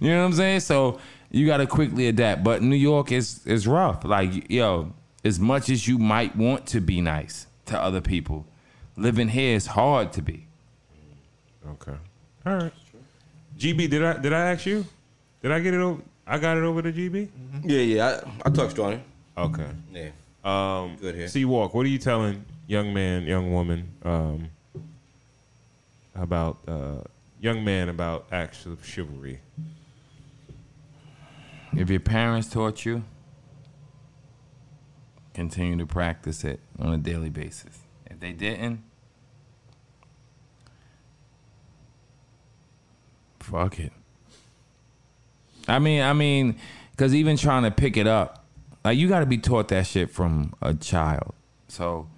you know what I'm saying? So you gotta quickly adapt. But New York is is rough. Like yo, as much as you might want to be nice to other people, living here is hard to be. Okay. All right. GB, did I did I ask you? Did I get it over? I got it over to GB. Yeah, yeah. I, I touched on it. Okay. Yeah. Um, Good here. See, Walk, what are you telling young man, young woman, um, about uh, young man about acts of chivalry? If your parents taught you, continue to practice it on a daily basis. If they didn't, fuck it. I mean, I mean, because even trying to pick it up, like you got to be taught that shit from a child. So,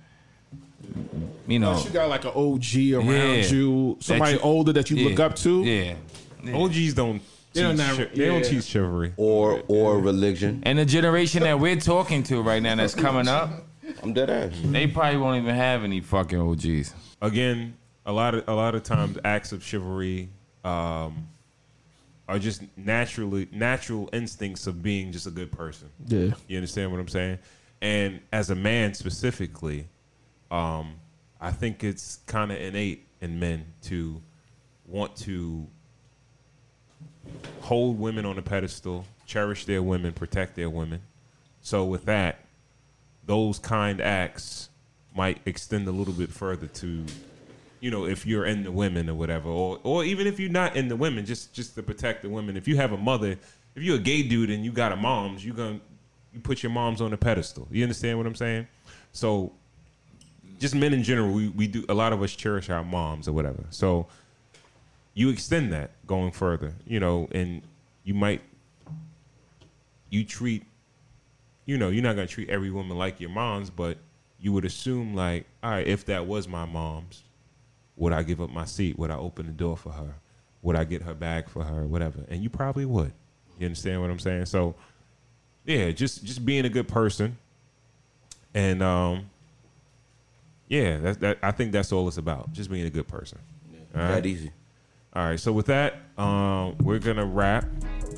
you know, Unless you got like an OG around Yeah. you, somebody you- older that you yeah, look up to. yeah. OGs don't. They don't teach never- chi- they don't yeah. teach chivalry. Or or religion. And the generation that we're talking to right now that's coming up, I'm dead ass. they probably won't even have any fucking OGs. Again, a lot of a lot of times acts of chivalry um, are just naturally natural instincts of being just a good person. Yeah. You understand what I'm saying? And as a man specifically, um, I think it's kind of innate in men to want to hold women on a pedestal, cherish their women, protect their women. So with that, those kind acts might extend a little bit further to, you know, if you're in the women or whatever, or or even if you're not in the women, just just to protect the women. If you have a mother, if you're a gay dude and you got a mom's, you gonna you put your moms on a pedestal. You understand what I'm saying? So just men in general, we, we do a lot of us cherish our moms or whatever. So you extend that going further, you know, and you might you treat you know, you're not gonna treat every woman like your mom's, but you would assume like, all right, if that was my mom's, would I give up my seat? Would I open the door for her? Would I get her bag for her? Whatever. And you probably would. You understand what I'm saying? So yeah, just just being a good person. And um yeah, that, that I think that's all it's about. Just being a good person. Right? That easy. All right, so with that, um, we're gonna wrap.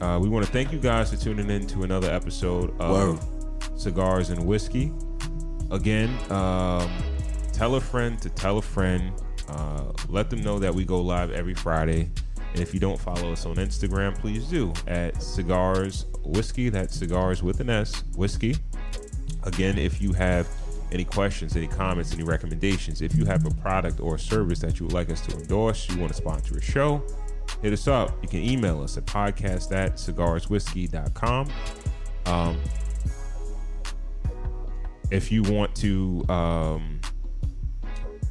Uh, we want to thank you guys for tuning in to another episode of Cigars and Whiskey. Again, um, tell a friend to tell a friend. Uh, let them know that we go live every Friday. And if you don't follow us on Instagram, please do at Cigars Whiskey. That's cigars with an S, whiskey. Again, if you have any questions, any comments, any recommendations, if you have a product or a service that you would like us to endorse, you want to sponsor a show, hit us up. You can email us at podcast at cigarswhiskey.com. Um, if you want to, um,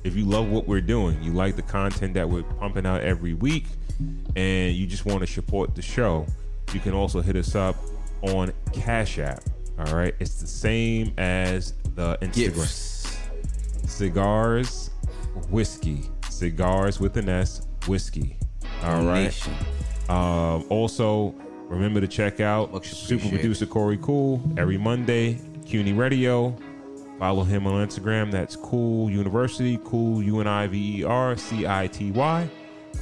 if you love what we're doing, you like the content that we're pumping out every week, and you just want to support the show, you can also hit us up on Cash App. All right, it's the same as the Instagram. Gifts. Cigars, whiskey, cigars with an S, Whiskey. All right. Um, also, remember to check out Super. Producer Corey Cool every Monday, CUNY Radio. Follow him on Instagram. That's Cool University, Cool U N I V E R C I T Y.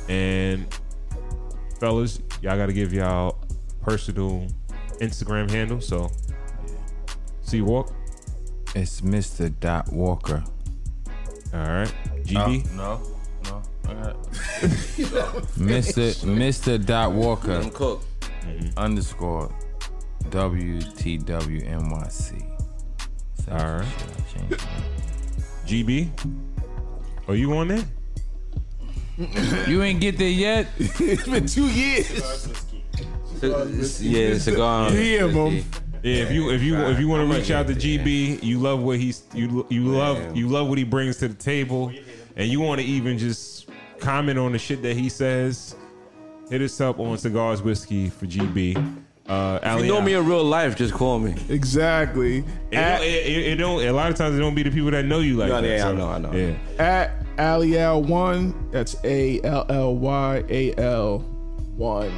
And fellas, y'all got to give y'all personal Instagram handle. So, see you walk. It's Mr. Dot Walker. All right, GB. Oh, no, no. I got Mr. Mr. Dot Walker Let him cook. Mm-hmm. underscore WTWNYC. All right, GB. Are you on there? You ain't get there yet? It's been two years. Yeah, cigar. Yeah, mom. Yeah, if you if you if you want to reach out to GB, you love what he's you you love you love what he brings to the table, and you want to even just comment on the shit that he says. Hit us up on cigars whiskey for GB. Uh, If you know me in real life, just call me. Exactly. it, don't, At, it, it- it don't. A lot of times it don't be the people that know you like Yeah, that. yeah, I know, I know. Yeah. at Alial one. That's A L L Y A L one.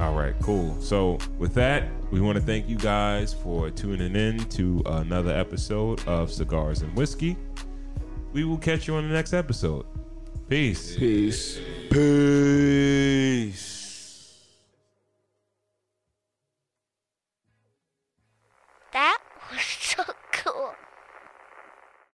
All right, cool. So with that, we want to thank you guys for tuning in to another episode of Cigars and Whiskey. We will catch you on the next episode. Peace. Peace. Peace. That was so